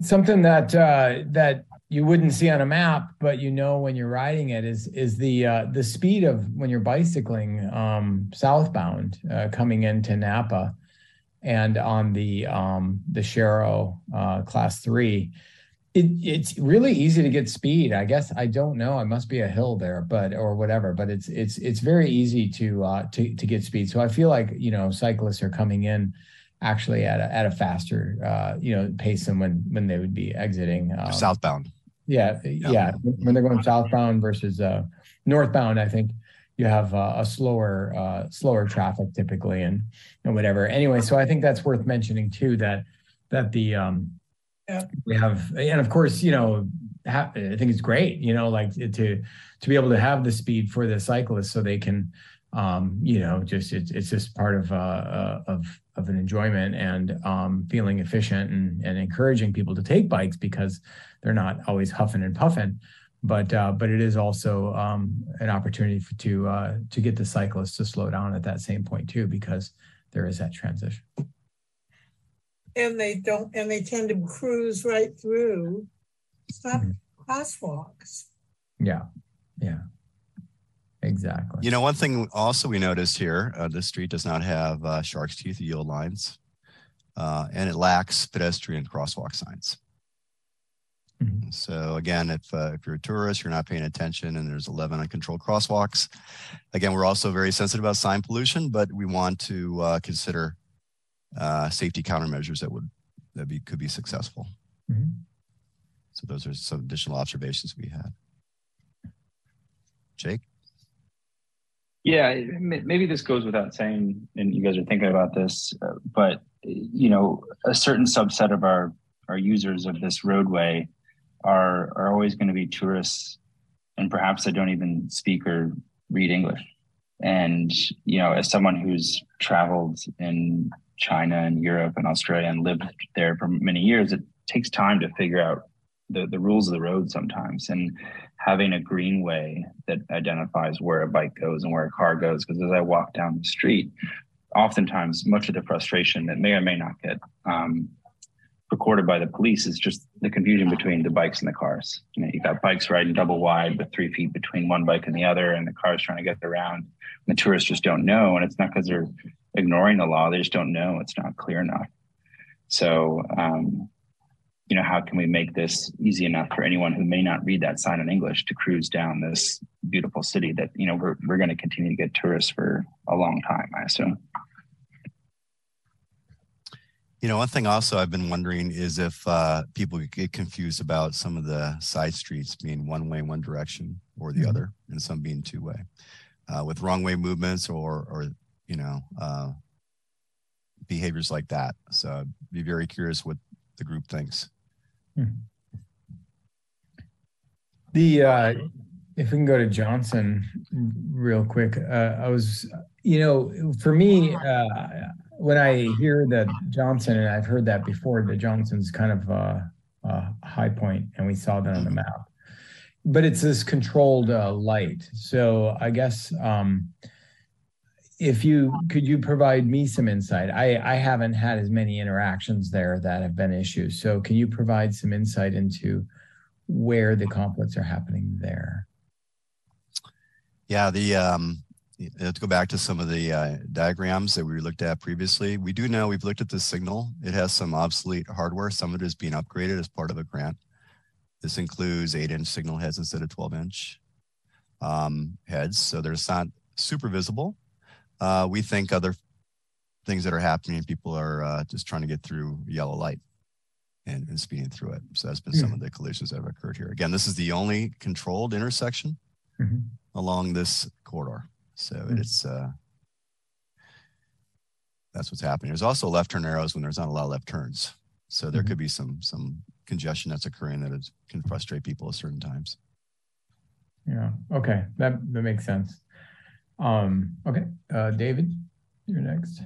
Something that uh, that you wouldn't see on a map, but you know when you're riding it is is the uh, the speed of when you're bicycling um, southbound uh, coming into Napa, and on the um, the Sharrow uh, class three. It, it's really easy to get speed. I guess I don't know. I must be a hill there, but or whatever. But it's it's it's very easy to uh, to to get speed. So I feel like you know cyclists are coming in actually at a, at a faster uh, you know pace than when when they would be exiting. Um, southbound. Yeah, yeah, When they're going southbound versus uh, northbound, I think you have uh, a slower uh, slower traffic typically, and and whatever. Anyway, so I think that's worth mentioning too that that the um, Yeah. we have, and of course, you know, ha- I think it's great, you know, like to to be able to have the speed for the cyclists so they can, um, you know, just it's it's just part of uh, uh, of of an enjoyment and um, feeling efficient and and encouraging people to take bikes because they're not always huffing and puffing but uh, but it is also um, an opportunity for, to uh, to get the cyclists to slow down at that same point too because there is that transition And they don't, and they tend to cruise right through stop Mhm. crosswalks. yeah yeah exactly You know, one thing also we noticed here, uh, this street does not have uh, shark's teeth yield lines, uh, and it lacks pedestrian crosswalk signs. Mhm. So again, if uh, if you're a tourist, you're not paying attention, and there's 11 uncontrolled crosswalks. Again, we're also very sensitive about sign pollution, but we want to uh, consider uh, safety countermeasures that would that be could be successful. Mhm. So those are some additional observations we had. Jake. Yeah, maybe this goes without saying, and you guys are thinking about this, uh, but you know, a certain subset of our our users of this roadway are are always going to be tourists, and perhaps they don't even speak or read English. And you know, as someone who's traveled in China and Europe and Australia and lived there for many years, it takes time to figure out the, the rules of the road sometimes. And having a greenway that identifies where a bike goes and where a car goes. Because as I walk down the street, oftentimes much of the frustration that may or may not get um, recorded by the police is just the confusion between the bikes and the cars. You know, you got bikes riding double wide with three feet between one bike and the other, and the cars trying to get around. And the tourists just don't know, and it's not because they're ignoring the law; they just don't know. It's not clear enough. So, um, you know, how can we make this easy enough for anyone who may not read that sign in English to cruise down this beautiful city that you know we're we're going to continue to get tourists for a long time, I assume. You know, one thing also I've been wondering is if uh, people get confused about some of the side streets being one way, one direction, or the Mhm. other, and some being two way, uh, with wrong way movements or, or you know, uh, behaviors like that. So, I'd be very curious what the group thinks. The uh, if we can go to Johnson real quick, uh, I was, you know, for me, uh, when I hear that Johnson, and I've heard that before, that Johnson's kind of uh, a high point, and we saw that on the map. but it's this controlled uh, light. So I guess um, if you could you provide me some insight? I I haven't had as many interactions there that have been issues. So can you provide some insight into where the conflicts are happening there? Yeah, the um, to go back to some of the uh, diagrams that we looked at previously, we do know we've looked at the signal. It has some obsolete hardware. Some of it is being upgraded as part of a grant. This includes eight inch signal heads instead of 12 inch um, heads. So they're not super visible. Uh, we think other things that are happening, people are uh, just trying to get through yellow light and, and speeding through it. So that's been some of the collisions that have occurred here. Again, this is the only controlled intersection Mhm. along this corridor. So Mhm. it's uh, that's what's happening. There's also left turn arrows when there's not a lot of left turns. So there Mhm. could be some some congestion that's occurring that is, can frustrate people at certain times. Yeah. Okay. That that makes sense. Um, okay. Uh, David, you're next.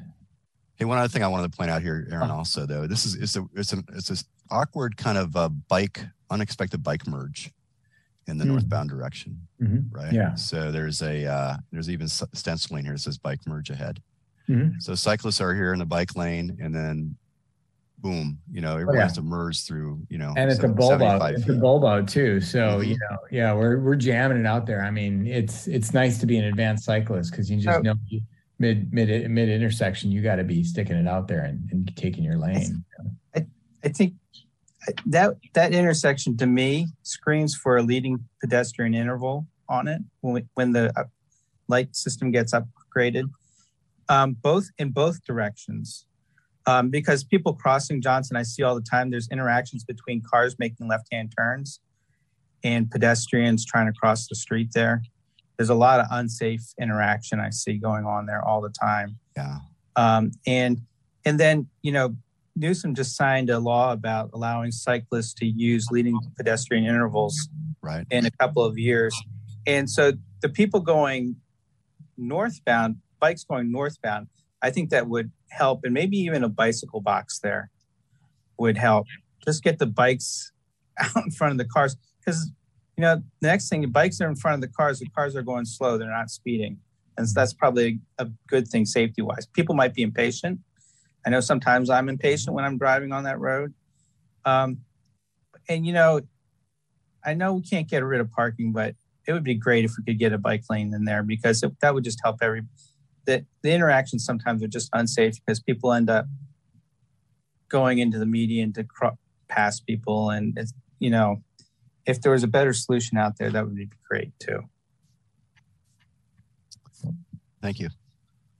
Hey, one other thing I wanted to point out here, Aaron, Uh-huh. also though, this is it's a it's a it's this awkward kind of a bike, unexpected bike merge in the Mhm. northbound direction, Mhm. right? Yeah. So there's a uh, there's even stenciling here that says bike merge ahead. Mhm. So cyclists are here in the bike lane, and then boom, you know, everyone Oh, yeah. has to merge through, you know, And it's a seven- bulb out. 75 It's a feet. bulb out too. So Mhm. you know, yeah, we're we're jamming it out there. I mean, it's it's nice to be an advanced cyclist because you just Oh. know you- mid mid mid intersection, you got to be sticking it out there and, and taking your lane. I think that that intersection to me screams for a leading pedestrian interval on it when we, when the uh, light system gets upgraded, um, both in both directions. Um, because people crossing Johnson, I see all the time. There's interactions between cars making left-hand turns and pedestrians trying to cross the street. There, there's a lot of unsafe interaction I see going on there all the time. Yeah. Um, and and then you know Newsom just signed a law about allowing cyclists to use leading pedestrian intervals Right. in a couple of years. And so the people going northbound, bikes going northbound, I think that would help. And maybe even a bicycle box there would help. Just get the bikes out in front of the cars. Because, you know, the next thing, the bikes are in front of the cars, the cars are going slow, they're not speeding. And so that's probably a good thing safety wise. People might be impatient. I know sometimes I'm impatient when I'm driving on that road. Um, and you know, I know we can't get rid of parking, but it would be great if we could get a bike lane in there because it, that would just help every. The, the interactions sometimes are just unsafe because people end up going into the median to cro- pass people, and it's you know, if there was a better solution out there, that would be great too. Thank you.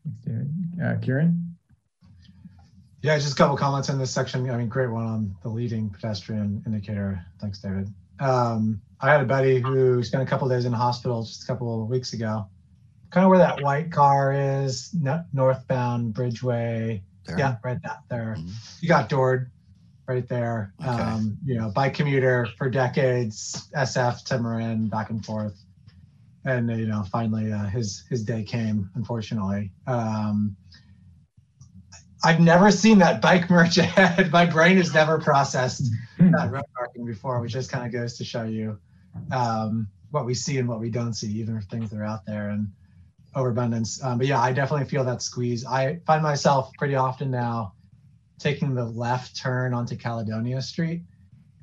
Thanks, David. Uh, Kieran. Yeah, just a couple comments in this section. I mean, great one on the leading pedestrian indicator. Thanks, David. Um, I had a buddy who spent a couple days in the hospital just a couple of weeks ago. Kind of where that white car is, northbound Bridgeway. There. Yeah, right that there. Mhm. You got Dord right there. Okay. Um, you know, bike commuter for decades, SF to Marin, back and forth. And you know, finally, uh, his his day came. Unfortunately, um, I've never seen that bike merge ahead. My brain has never processed that road marking before, which just kind of goes to show you um, what we see and what we don't see, even for things that are out there and overabundance. Um, but yeah, I definitely feel that squeeze. I find myself pretty often now taking the left turn onto Caledonia Street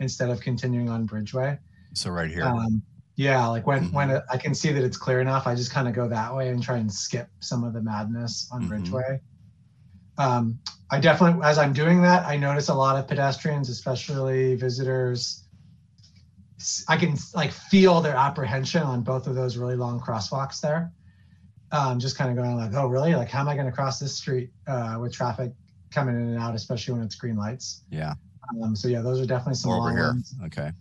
instead of continuing on Bridgeway. So right here. Um, yeah, like when Mhm. when I can see that it's clear enough, I just kind of go that way and try and skip some of the madness on Mhm. Bridgeway. Um, I definitely, as I'm doing that, I notice a lot of pedestrians, especially visitors. I can like feel their apprehension on both of those really long crosswalks there. Um, just kind of going like, oh, really? Like, how am I going to cross this street uh, with traffic coming in and out, especially when it's green lights? yeah. Um, so yeah, those are definitely some Over long here. ones. Okay.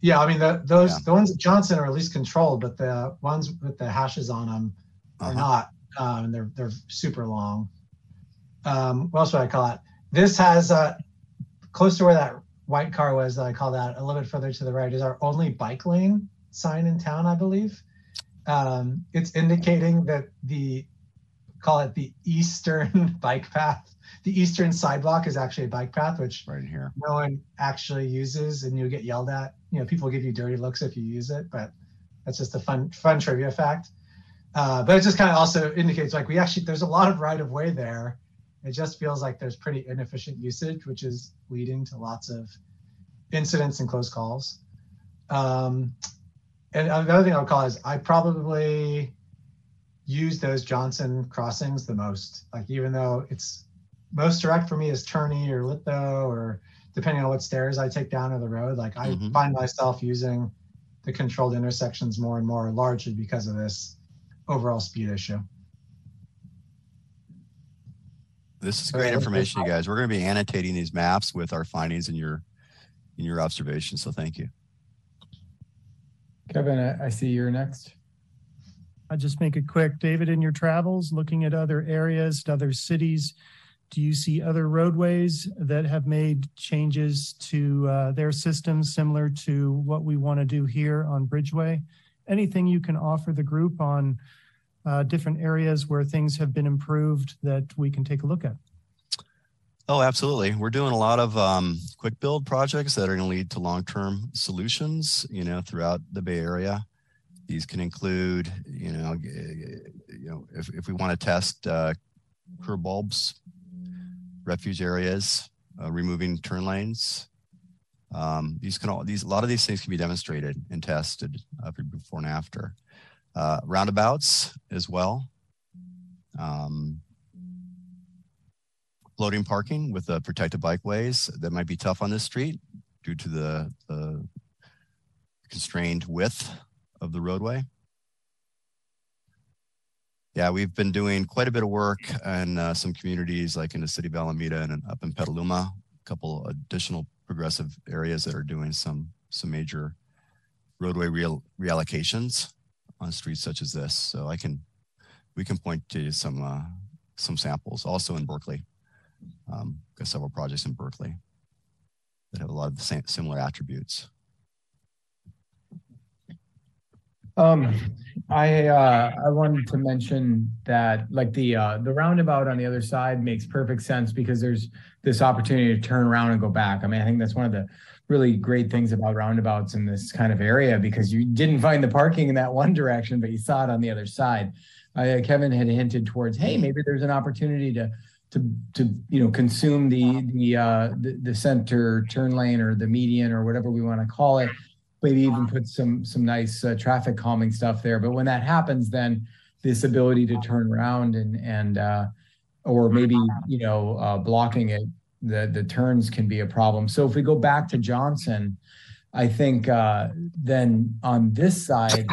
Yeah, I mean the, those Yeah. the ones at Johnson are at least controlled, but the ones with the hashes on them are Uh-huh. not, um, and they're they're super long. Um, what else would I call it? This has uh, close to where that white car was that I called out a little bit further to the right is our only bike lane sign in town, I believe. Um, it's indicating that the call it the eastern bike path, the eastern sidewalk is actually a bike path, which Right here. no one actually uses and you get yelled at. You know, people give you dirty looks if you use it, but That's just a fun fun trivia fact. Uh, but it just kind of also indicates like we actually there's a lot of right of way there. It just feels like there's pretty inefficient usage, which is leading to lots of incidents and close calls. Um, and another thing I would call is I probably use those Johnson crossings the most. Like even though it's most direct for me is Turney or Litho or depending on what stairs I take down to the road, like I Mhm. find myself using the controlled intersections more and more, largely because of this overall speed issue. This is great information, you guys. We're going to be annotating these maps with our findings and your in your observations. So thank you. Kevin, I, see you're next. I'll just make it quick. David, in your travels, looking at other areas, other cities, do you see other roadways that have made changes to uh, their systems similar to what we want to do here on Bridgeway? Anything you can offer the group on uh, different areas where things have been improved that we can take a look at? Oh, absolutely. We're doing a lot of um, quick build projects that are going to lead to long-term solutions, you know, throughout the Bay Area. These can include, you know, you know, if, if we want to test uh, curb bulbs, refuge areas, uh, removing turn lanes. Um, these can all these a lot of these things can be demonstrated and tested uh, before and after. Uh, roundabouts as well. Um, floating parking with uh, protected bikeways that might be tough on this street due to the, the constrained width of the roadway. Yeah, we've been doing quite a bit of work in uh, some communities like in the city of Alameda and up in Petaluma, a couple additional progressive areas that are doing some some major roadway real reallocations on streets such as this. So I can we can point to some uh, some samples also in Berkeley. Um, got several projects in Berkeley that have a lot of the same similar attributes. Um, I uh, I wanted to mention that like the uh, the roundabout on the other side makes perfect sense because there's this opportunity to turn around and go back. I mean, I think that's one of the really great things about roundabouts in this kind of area because you didn't find the parking in that one direction, but you saw it on the other side. Uh, Kevin had hinted towards, hey, maybe there's an opportunity to to to you know consume the the uh, the, the center turn lane or the median or whatever we want to call it maybe even put some some nice uh, traffic calming stuff there. But when that happens, then this ability to turn around and and uh, or maybe you know uh, blocking it, the the turns can be a problem. So if we go back to Johnson, I think uh, then on this side,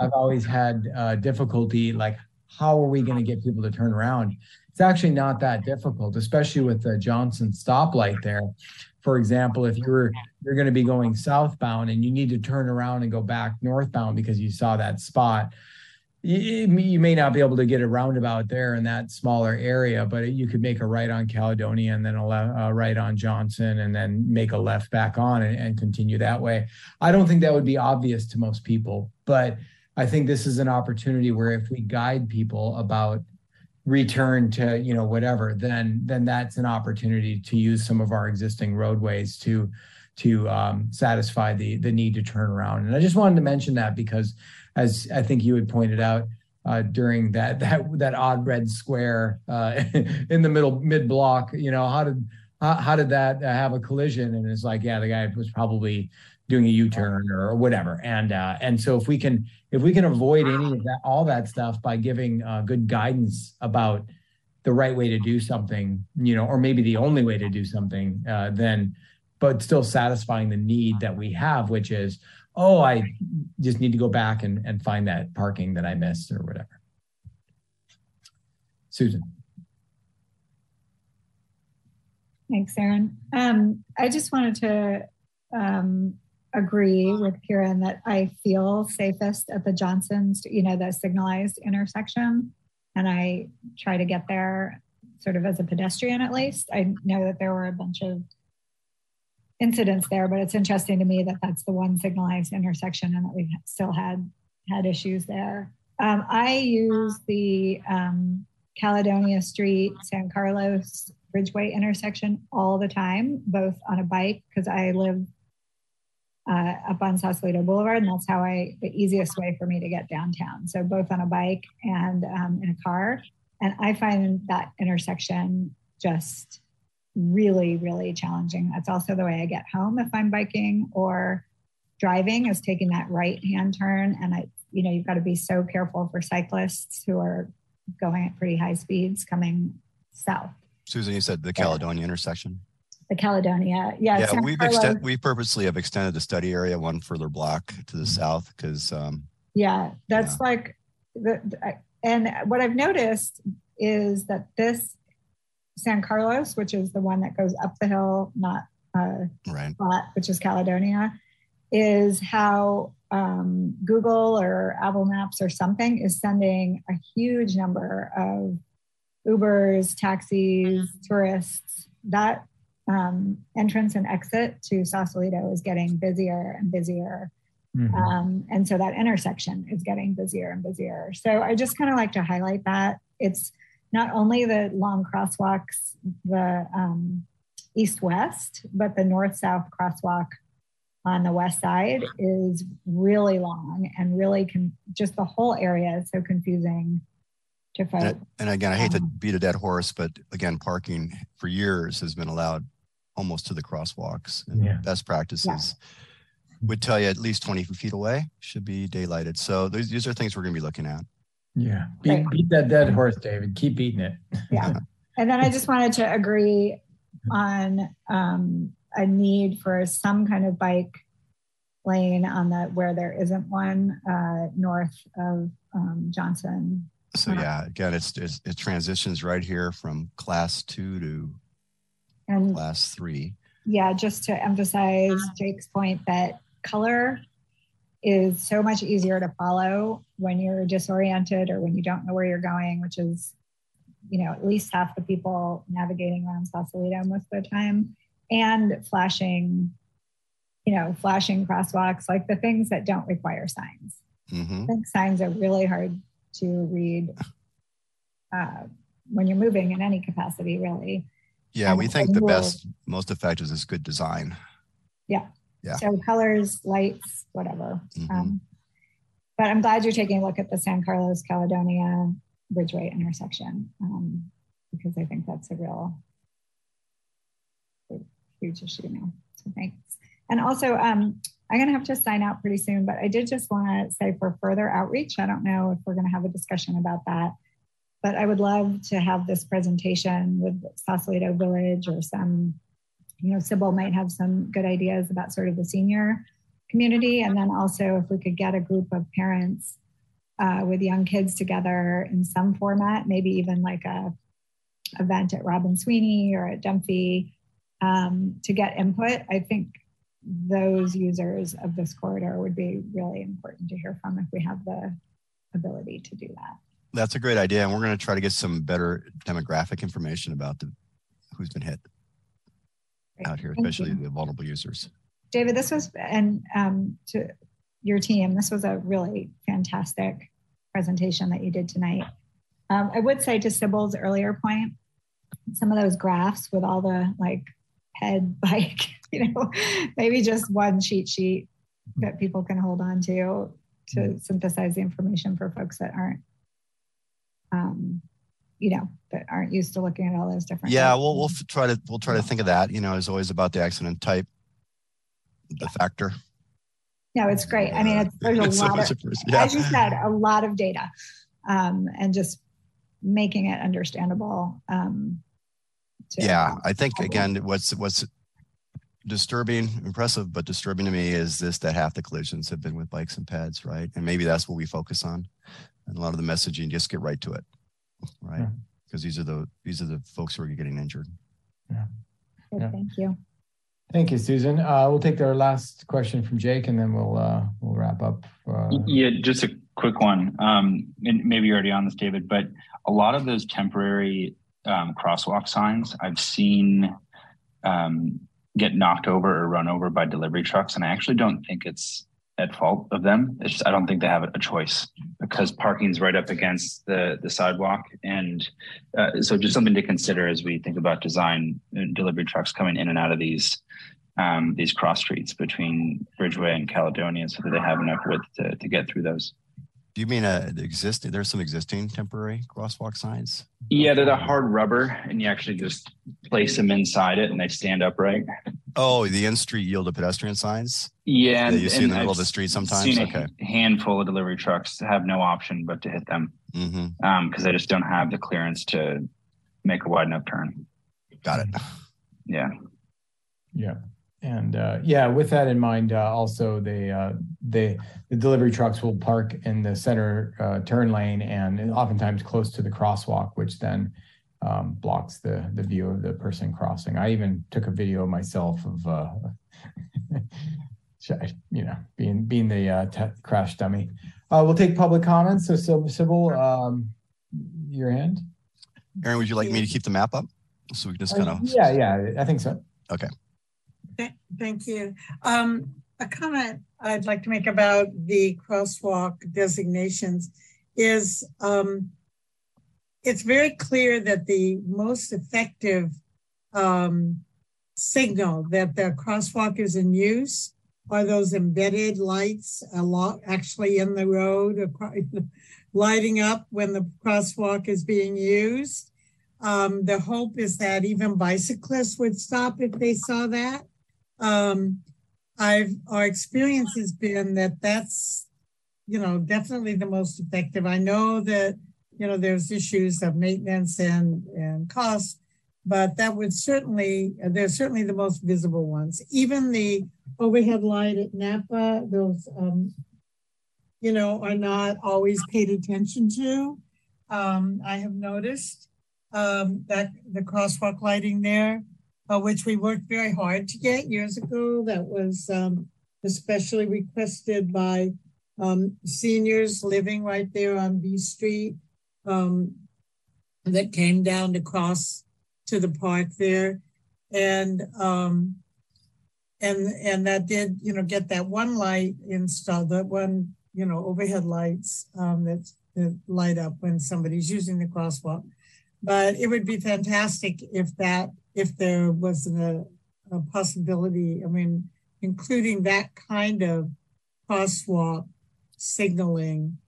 I've always had uh, difficulty like how are we going to get people to turn around? It's actually not that difficult, especially with the Johnson stoplight there. For example, if you're you're going to be going southbound and you need to turn around and go back northbound because you saw that spot, you, may not be able to get a roundabout there in that smaller area, but you could make a right on Caledonia and then a left, uh, right on Johnson and then make a left back on and, and continue that way. I don't think that would be obvious to most people, but I think this is an opportunity where if we guide people about return to you know whatever then then that's an opportunity to use some of our existing roadways to to um, satisfy the the need to turn around. And i just wanted to mention that because as i think you had pointed out uh, during that that that odd red square uh, in the middle mid block you know how did how, how did that have a collision? And it's like yeah the guy was probably doing a u-turn or whatever. And uh, and so if we can if we can avoid any of that all that stuff by giving uh, good guidance about the right way to do something you know or maybe the only way to do something uh, then but still satisfying the need that we have which is oh i just need to go back and, and find that parking that i missed or whatever. Susan. Thanks, Aaron. Um, I just wanted to um, agree with Kieran that I feel safest at the Johnsons, you know, the signalized intersection. And I try to get there sort of as a pedestrian at least. I know that there were a bunch of incidents there, but it's interesting to me that that's the one signalized intersection and that we've still had had issues there. Um, I use the um, Caledonia Street, San Carlos Bridgeway intersection all the time, both on a bike because I live uh, up on Sausalito Boulevard, and that's how I the easiest way for me to get downtown. So both on a bike and um, in a car, and I find that intersection just really, really challenging. That's also the way I get home if I'm biking or driving is taking that right hand turn. And I, you know, you've got to be so careful for cyclists who are going at pretty high speeds coming south. Susan, you said the Caledonia intersection. The Caledonia, yeah. Yeah, San we've Carlos- extended, we purposely have extended the study area one further block to Mm-hmm. the south because um, Yeah, that's like the, the- and what I've noticed is that this San Carlos, which is the one that goes up the hill, not uh, right. spot, which is Caledonia, is how um, Google or Apple Maps or something is sending a huge number of Ubers, taxis, tourists. That um, entrance and exit to Sausalito is getting busier and busier. Mhm. Um, and so that intersection is getting busier and busier. So I just kind of like to highlight that it's not only the long crosswalks, the um, east west, but the north south crosswalk on the west side is really long and really can just the whole area is so confusing to folks. And, and again, I hate to Um, beat a dead horse, but again, parking for years has been allowed almost to the crosswalks. And Yeah. best practices would tell you at least 20 feet away should be daylighted. So these, these are things we're going to be looking at. Yeah. Beat, Right. beat that dead horse, David. Keep beating it. yeah. And then I just wanted to agree on um, a need for some kind of bike lane on the where there isn't one uh, north of um, Johnson. So yeah, again, it's, it's it transitions right here from class two to And class three. yeah, just to emphasize Jake's point that color is so much easier to follow when you're disoriented or when you don't know where you're going, which is, you know, at least half the people navigating around Sausalito most of the time, and flashing, you know, flashing crosswalks, like the things that don't require signs. hmm I think signs are really hard to read uh, when you're moving in any capacity, really. Yeah, And we think the best, most effective is good design. Yeah. Yeah. So colors, lights, whatever. Mhm. Um, but I'm glad you're taking a look at the San Carlos Caledonia Bridgeway intersection um, because I think that's a real huge issue now. So thanks. And also, um, I'm going to have to sign out pretty soon, but I did just want to say for further outreach, I don't know if we're going to have a discussion about that, but I would love to have this presentation with Sausalito Village or some, you know, Sybil might have some good ideas about sort of the senior community. And then also if we could get a group of parents uh, with young kids together in some format, maybe even like a event at Robin Sweeney or at Dunphy um, to get input. I think those users of this corridor would be really important to hear from if we have the ability to do that. That's a great idea. And we're going to try to get some better demographic information about the who's been hit Great. out here, Thank especially you. the vulnerable users. David, this was, and um, to your team, this was a really fantastic presentation that you did tonight. Um, I would say to Sybil's earlier point, some of those graphs with all the like head bike, you know, maybe just one cheat sheet that people can hold on to to synthesize the information for folks that aren't, um, you know, that aren't used to looking at all those different. Yeah, we'll, we'll f- try to, we'll try to think of that, you know, as always about the accident type, the factor. No, it's great. I mean, it's, there's a It's lot of, yeah. as you said, a lot of data um, and just making it understandable. Um, to- Yeah, I think again, what's what's disturbing, impressive, but disturbing to me is this that half the collisions have been with bikes and pads, right? And maybe that's what we focus on. And a lot of the messaging, just get right to it, right? Yeah. Because these are the these are the folks who are getting injured. Good, Yeah. Thank you. Thank you, Susan. Uh, we'll take our last question from Jake and then we'll, uh, we'll wrap up. Uh, Yeah, just a quick one. Um, and maybe you're already on this, David, but a lot of those temporary um, crosswalk signs I've seen um, get knocked over or run over by delivery trucks, and I actually don't think it's at fault of them. It's just I don't think they have a choice because parking's right up against the the sidewalk, and uh, so just something to consider as we think about design delivery trucks coming in and out of these um, these cross streets between Bridgeway and Caledonia so that they have enough width to, to get through those. Do you mean uh, existing? There's some existing temporary crosswalk signs. Yeah, they're the hard rubber, and you actually just place them inside it, and they stand upright. Oh, the in-street yield to pedestrian signs. Yeah, that you see in the middle of I've the street sometimes. Seen a Okay. handful of delivery trucks have no option but to hit them Mm-hmm. um, because they just don't have the clearance to make a wide enough turn. Got it. Yeah. Yeah. And uh, yeah, with that in mind, uh, also they uh, they the delivery trucks will park in the center uh, turn lane and oftentimes close to the crosswalk, which then um, blocks the the view of the person crossing. I even took a video myself of uh, you know being being the uh, t- crash dummy. Uh, we'll take public comments. So Sybil, Sybil um, your hand. Aaron, would you like me to keep the map up so we can just kind of? Yeah, yeah, I think so. Okay. Th- Thank you. Um, a comment I'd like to make about the crosswalk designations is um, it's very clear that the most effective um, signal that the crosswalk is in use are those embedded lights a lot actually in the road lighting up when the crosswalk is being used. Um, the hope is that even bicyclists would stop if they saw that. Um, I've our experience has been that that's you know definitely the most effective. I know that you know there's issues of maintenance and and cost, but that would certainly they're certainly the most visible ones. Even the overhead light at Napa, those um, you know are not always paid attention to. Um, I have noticed um, that the crosswalk lighting there uh, which we worked very hard to get years ago. That was um, especially requested by um, seniors living right there on B Street um, that came down to cross to the park there. And um, and and that did, you know, get that one light installed, that one, you know, overhead lights um, that, that light up when somebody's using the crosswalk. But it would be fantastic if that if there was a, a possibility, I mean, including that kind of crosswalk signaling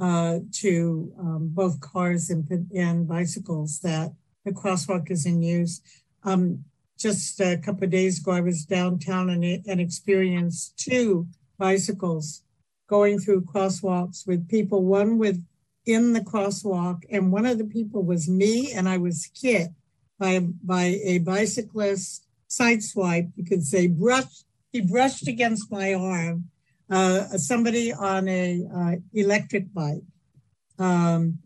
uh, to um, both cars and, and bicycles that the crosswalk is in use. Um, just a couple of days ago, I was downtown and, and experienced two bicycles going through crosswalks with people, one with in the crosswalk, and one of the people was me, and I was hit by by a bicyclist sideswipe. You could say brushed. He brushed against my arm. Uh, somebody on a uh, electric bike, um,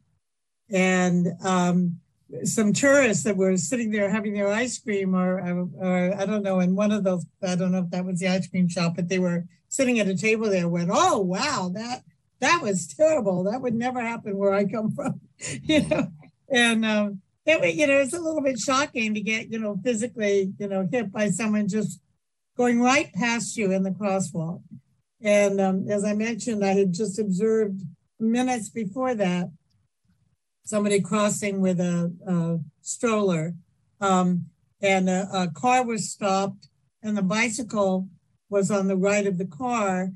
and um, some tourists that were sitting there having their ice cream, or, or I don't know, in one of those. I don't know if that was the ice cream shop, but they were sitting at a table there. Went, oh wow, that that was terrible. That would never happen where I come from, you know. And um, it, you know, it's a little bit shocking to get, you know, physically, you know, hit by someone just going right past you in the crosswalk. And um, as I mentioned, I had just observed minutes before that somebody crossing with a, a stroller, um, and a, a car was stopped, and the bicycle was on the right of the car,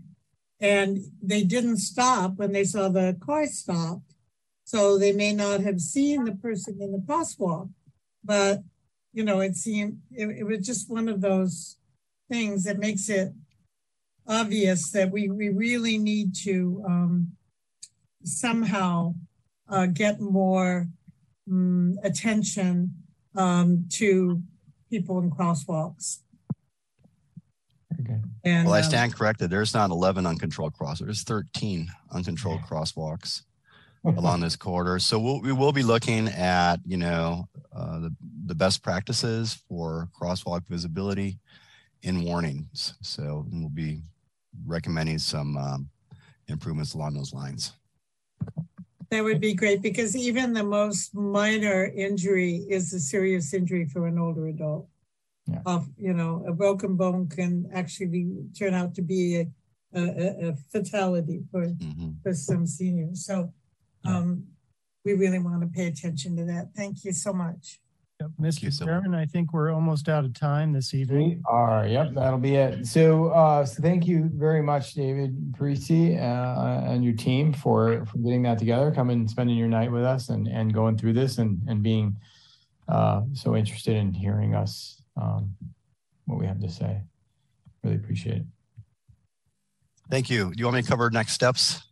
and they didn't stop when they saw the car stopped. So they may not have seen the person in the crosswalk, but you know, it seemed it, it was just one of those things that makes it obvious that we, we really need to um, somehow uh, get more um, attention um, to people in crosswalks. Okay. And Well, I um, stand corrected. There's not 11 uncontrolled crosswalks. There's 13 uncontrolled crosswalks along this corridor. So we'll, we will be looking at, you know, uh, the, the best practices for crosswalk visibility in warnings. So we'll be recommending some um, improvements along those lines. That would be great because even the most minor injury is a serious injury for an older adult. Yeah. Of you know, a broken bone can actually turn out to be a, a, a fatality for, Mhm. for some seniors. So um, we really want to pay attention to that. Thank you so much. Yep, Mr. Sybil. Chairman, I think we're almost out of time this evening. We are, yep, that'll be it. So, uh, so thank you very much, David Parisi, uh, and your team for, for getting that together, coming and spending your night with us and, and going through this and, and being, uh, so interested in hearing us, um, what we have to say. Really appreciate it. Thank you. Do you want me to cover next steps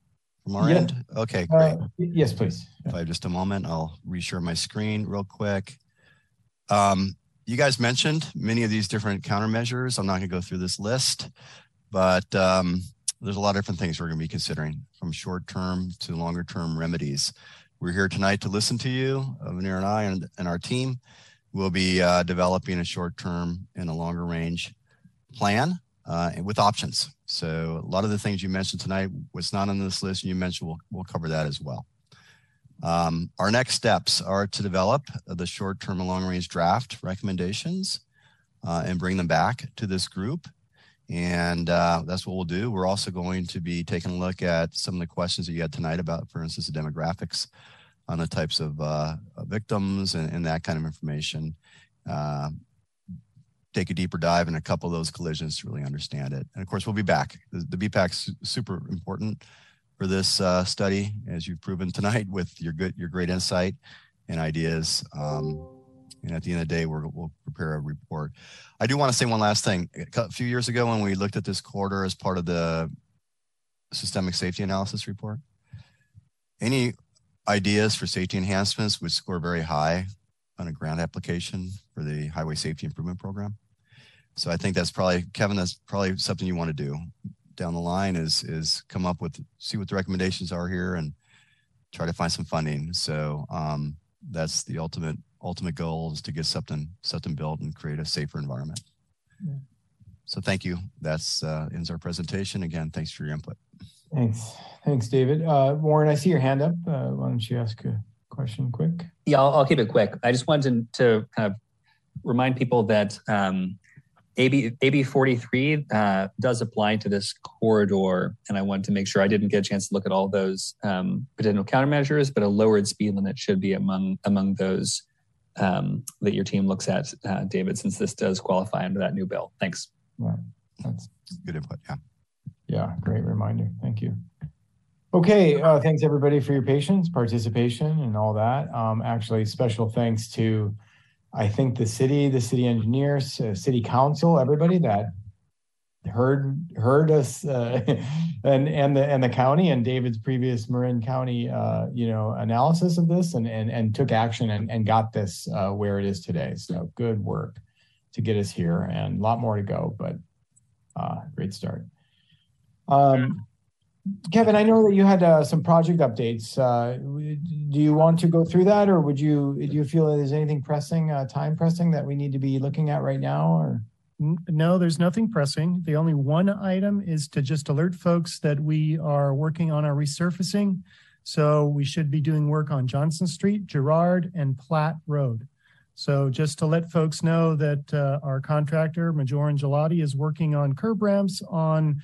from our Yeah. end? Okay, great. Uh, yes, please. If I have just a moment, I'll reshare my screen real quick. Um, you guys mentioned many of these different countermeasures. I'm not going to go through this list, but um, there's a lot of different things we're going to be considering from short term to longer term remedies. We're here tonight to listen to you, uh, Veneer and I, and, and our team. We'll be uh, developing a short term and a longer range plan uh, with options. So a lot of the things you mentioned tonight was not on this list, and you mentioned we'll, we'll cover that as well. Um, our next steps are to develop the short-term and long-range draft recommendations uh, and bring them back to this group. And uh, that's what we'll do. We're also going to be taking a look at some of the questions that you had tonight about, for instance, the demographics on the types of uh, victims and, and that kind of information. Take a deeper dive in a couple of those collisions to really understand it. And of course, we'll be back. The, the BPAC's super important for this uh, study, as you've proven tonight with your good, your great insight and ideas. Um, and at the end of the day, we're, we'll prepare a report. I do want to say one last thing. A few years ago, when we looked at this corridor as part of the systemic safety analysis report, any ideas for safety enhancements would score very high on a grant application for the Highway Safety Improvement Program. So I think that's probably, Kevin, that's probably something you want to do down the line is, is come up with, see what the recommendations are here and try to find some funding. So um, that's the ultimate, ultimate goal is to get something, something built and create a safer environment. Yeah. So thank you. That's uh, ends our presentation. Again, thanks for your input. Thanks. Thanks, David. Uh, Warren, I see your hand up. Uh, why don't you ask a question quick? Yeah, I'll, I'll keep it quick. I just wanted to, to kind of remind people that um, AB AB 43 uh, does apply to this corridor, and I wanted to make sure I didn't get a chance to look at all those um, potential countermeasures, but a lowered speed limit should be among among those um, that your team looks at, uh, David, since this does qualify under that new bill. Thanks. Yeah, that's Good input. Yeah. Yeah, great reminder. Thank you. Okay, uh, thanks everybody for your patience, participation, and all that. Um, actually, special thanks to, I think the city, the city engineers, uh, city council, everybody that heard heard us, uh, and and the and the county and David's previous Marin County, uh, you know, analysis of this, and and and took action and and got this uh, where it is today. So good work to get us here, and a lot more to go, but uh, great start. Um, Kevin, I know that you had uh, some project updates. Uh, do you want to go through that, or would you? Do you feel that there's anything pressing, uh, time pressing that we need to be looking at right now? Or No, there's nothing pressing. The only one item is to just alert folks that we are working on our resurfacing. So we should be doing work on Johnson Street, Girard, and Platt Road. So just to let folks know that uh, our contractor, Maggiora and Ghilotti, is working on curb ramps on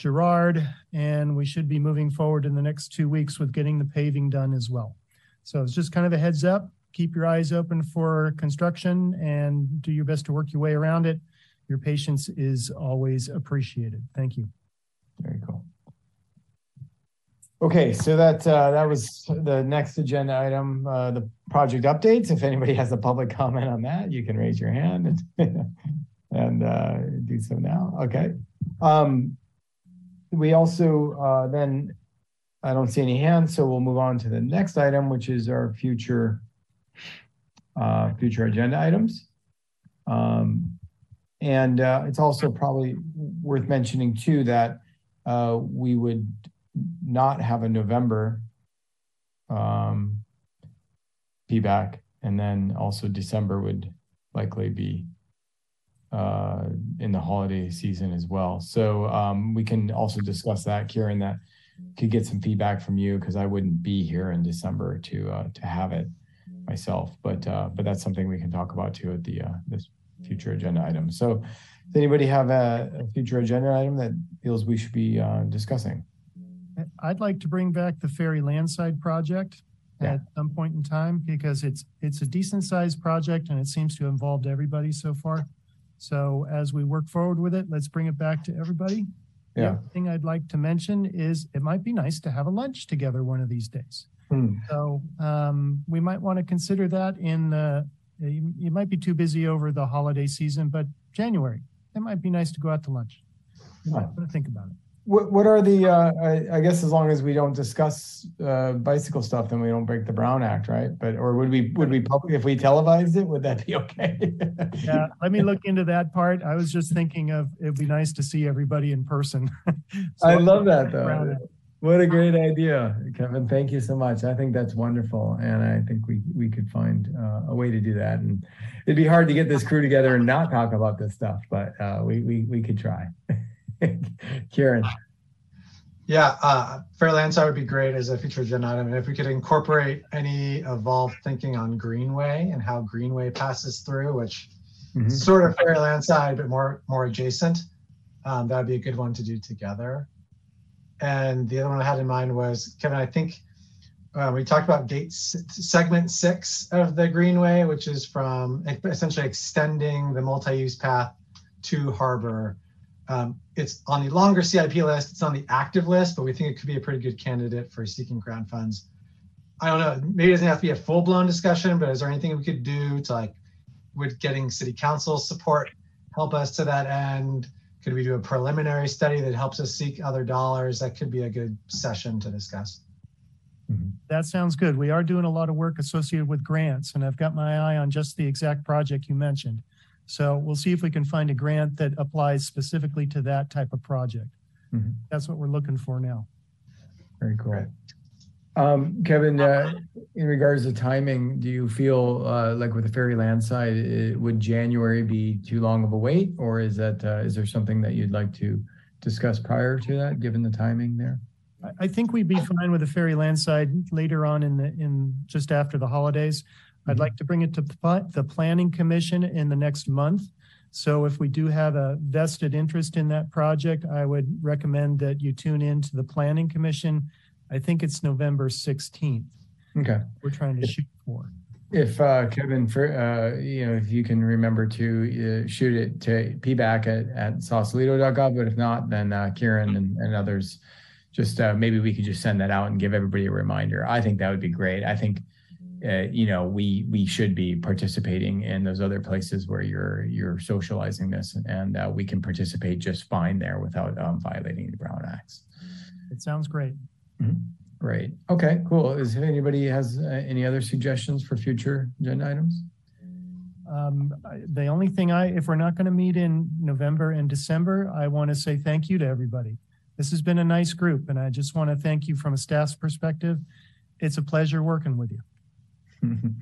Girard, and we should be moving forward in the next two weeks with getting the paving done as well. So it's just kind of a heads up. Keep your eyes open for construction and do your best to work your way around it. Your patience is always appreciated. Thank you. very cool. Okay, so that uh, that was the next agenda item, uh, the project updates. If anybody has a public comment on that, you can raise your hand and and uh, do so now. Okay. Um, we also uh, then I don't see any hands, so we'll move on to the next item, which is our future uh, future agenda items. Um, and uh, it's also probably worth mentioning too that uh, we would not have a November um, feedback, and then also December would likely be uh, in the holiday season as well. So um, we can also discuss that, Kieran. That could get some feedback from you because I wouldn't be here in December to uh, to have it myself. But uh, but that's something we can talk about too at the uh, this future agenda item. So does anybody have a, a future agenda item that feels we should be uh, discussing? I'd like to bring back the ferry landside project. Yeah. at some point in time because it's, it's a decent sized project and it seems to have involved everybody so far. So as we work forward with it, let's bring it back to everybody. Yeah. other Thing I'd like to mention is it might be nice to have a lunch together one of these days. Hmm. So um, we might want to consider that in, uh, you, you might be too busy over the holiday season, but January, it might be nice to go out to lunch. You might want to think about it. What, what are the, uh, I, I guess as long as we don't discuss, uh, bicycle stuff, then we don't break the Brown Act, right? But, or would we, would we, public if we televised it, would that be okay? Yeah, let me look into that part. I was just thinking of, it'd be nice to see everybody in person. So I love that though. What a great idea, Kevin. Thank you so much. I think that's wonderful. And I think we, we could find uh, a way to do that. And it'd be hard to get this crew together and not talk about this stuff, but uh, we, we, we could try. Kieran, Yeah, uh, would be great as a future agenda item. And if we could incorporate any evolved thinking on Greenway and how Greenway passes through, which Mhm. sort of fair land side, but more more adjacent, um, that would be a good one to do together. And the other one I had in mind was Kevin. I think uh, we talked about gate s- segment six of the Greenway, which is from essentially extending the multi-use path to Harbor. Um, it's on the longer CIP list. It's on the active list, but we think it could be a pretty good candidate for seeking grant funds. I don't know. Maybe it doesn't have to be a full blown discussion, but is there anything we could do to like, would getting city council support help us to that end? Could we do a preliminary study that helps us seek other dollars? That could be a good session to discuss. That sounds good. We are doing a lot of work associated with grants and I've got my eye on just the exact project you mentioned. So we'll see if we can find a grant that applies specifically to that type of project. Mhm. That's what we're looking for now. very cool. Um, Kevin, uh, in regards to timing, do you feel uh, like with the ferry land side, it, would January be too long of a wait? Or is that, uh, is there something that you'd like to discuss prior to that, given the timing there? I, I think we'd be fine with the ferry land side later on in the, in, just after the holidays. I'd like to bring it to the planning commission in the next month. So if we do have a vested interest in that project, I would recommend that you tune in to the planning commission. I think it's November 16th. Okay. We're trying to shoot for. If uh, Kevin, for, uh, you know, if you can remember to uh, shoot it to pback at, at sausalito.gov, but if not, then uh, Kieran and, and others, just uh, maybe we could just send that out and give everybody a reminder. I think that would be great. I think, uh, you know, we we should be participating in those other places where you're you're socializing this, and uh, we can participate just fine there without um, violating the Brown Acts. It sounds great. Great. Okay, cool. Is anybody has uh, any other suggestions for future agenda items? Um, the only thing I, if we're not going to meet in November and December, I want to say thank you to everybody. This has been a nice group and I just want to thank you from a staff's perspective. It's a pleasure working with you.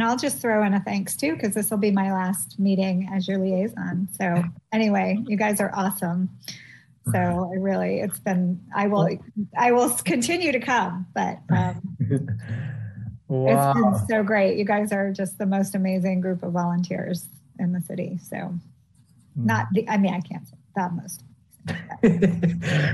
And I'll just throw in a thanks too, because this will be my last meeting as your liaison. So anyway, you guys are awesome. So I really, it's been, I will, I will continue to come, but um, it's wow. been so great. You guys are just the most amazing group of volunteers in the city. So not the, I mean, I can't say the most.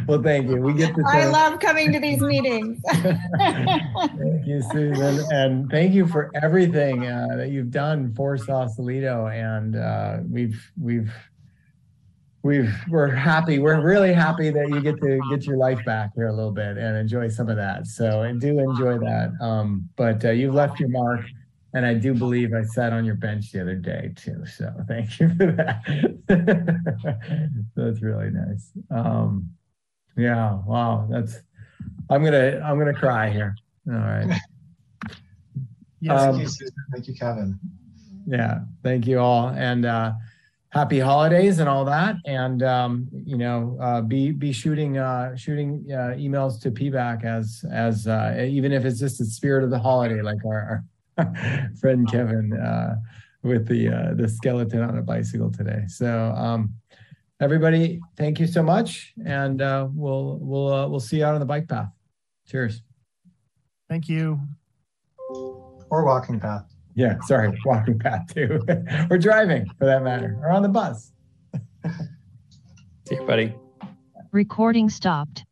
well, thank you. We get to. I love coming to these meetings. Thank you, Susan, and thank you for everything uh, that you've done for Sausalito. And uh, we've we've we've we're happy. We're really happy that you get to get your life back here a little bit and enjoy some of that. So and do enjoy that. Um, but uh, you've left your mark. And I do believe I sat on your bench the other day too. So thank you for that. that's really nice. Um, yeah. Wow. That's. I'm gonna. I'm gonna cry here. All right. Yes, Um, Thank you, Susan. Thank you, Kevin. Yeah. Thank you all, and uh, happy holidays and all that. And um, you know, uh, be be shooting uh, shooting uh, emails to PBAC as as uh, even if it's just the spirit of the holiday, like our, our friend Kevin uh, with the uh, the skeleton on a bicycle today. So. Um, Everybody, thank you so much, and uh, we'll we'll uh, we'll see you out on the bike path. Cheers. Thank you. Or walking path. Yeah, sorry, walking path too, or driving for that matter, or on the bus. See you, buddy. Recording stopped.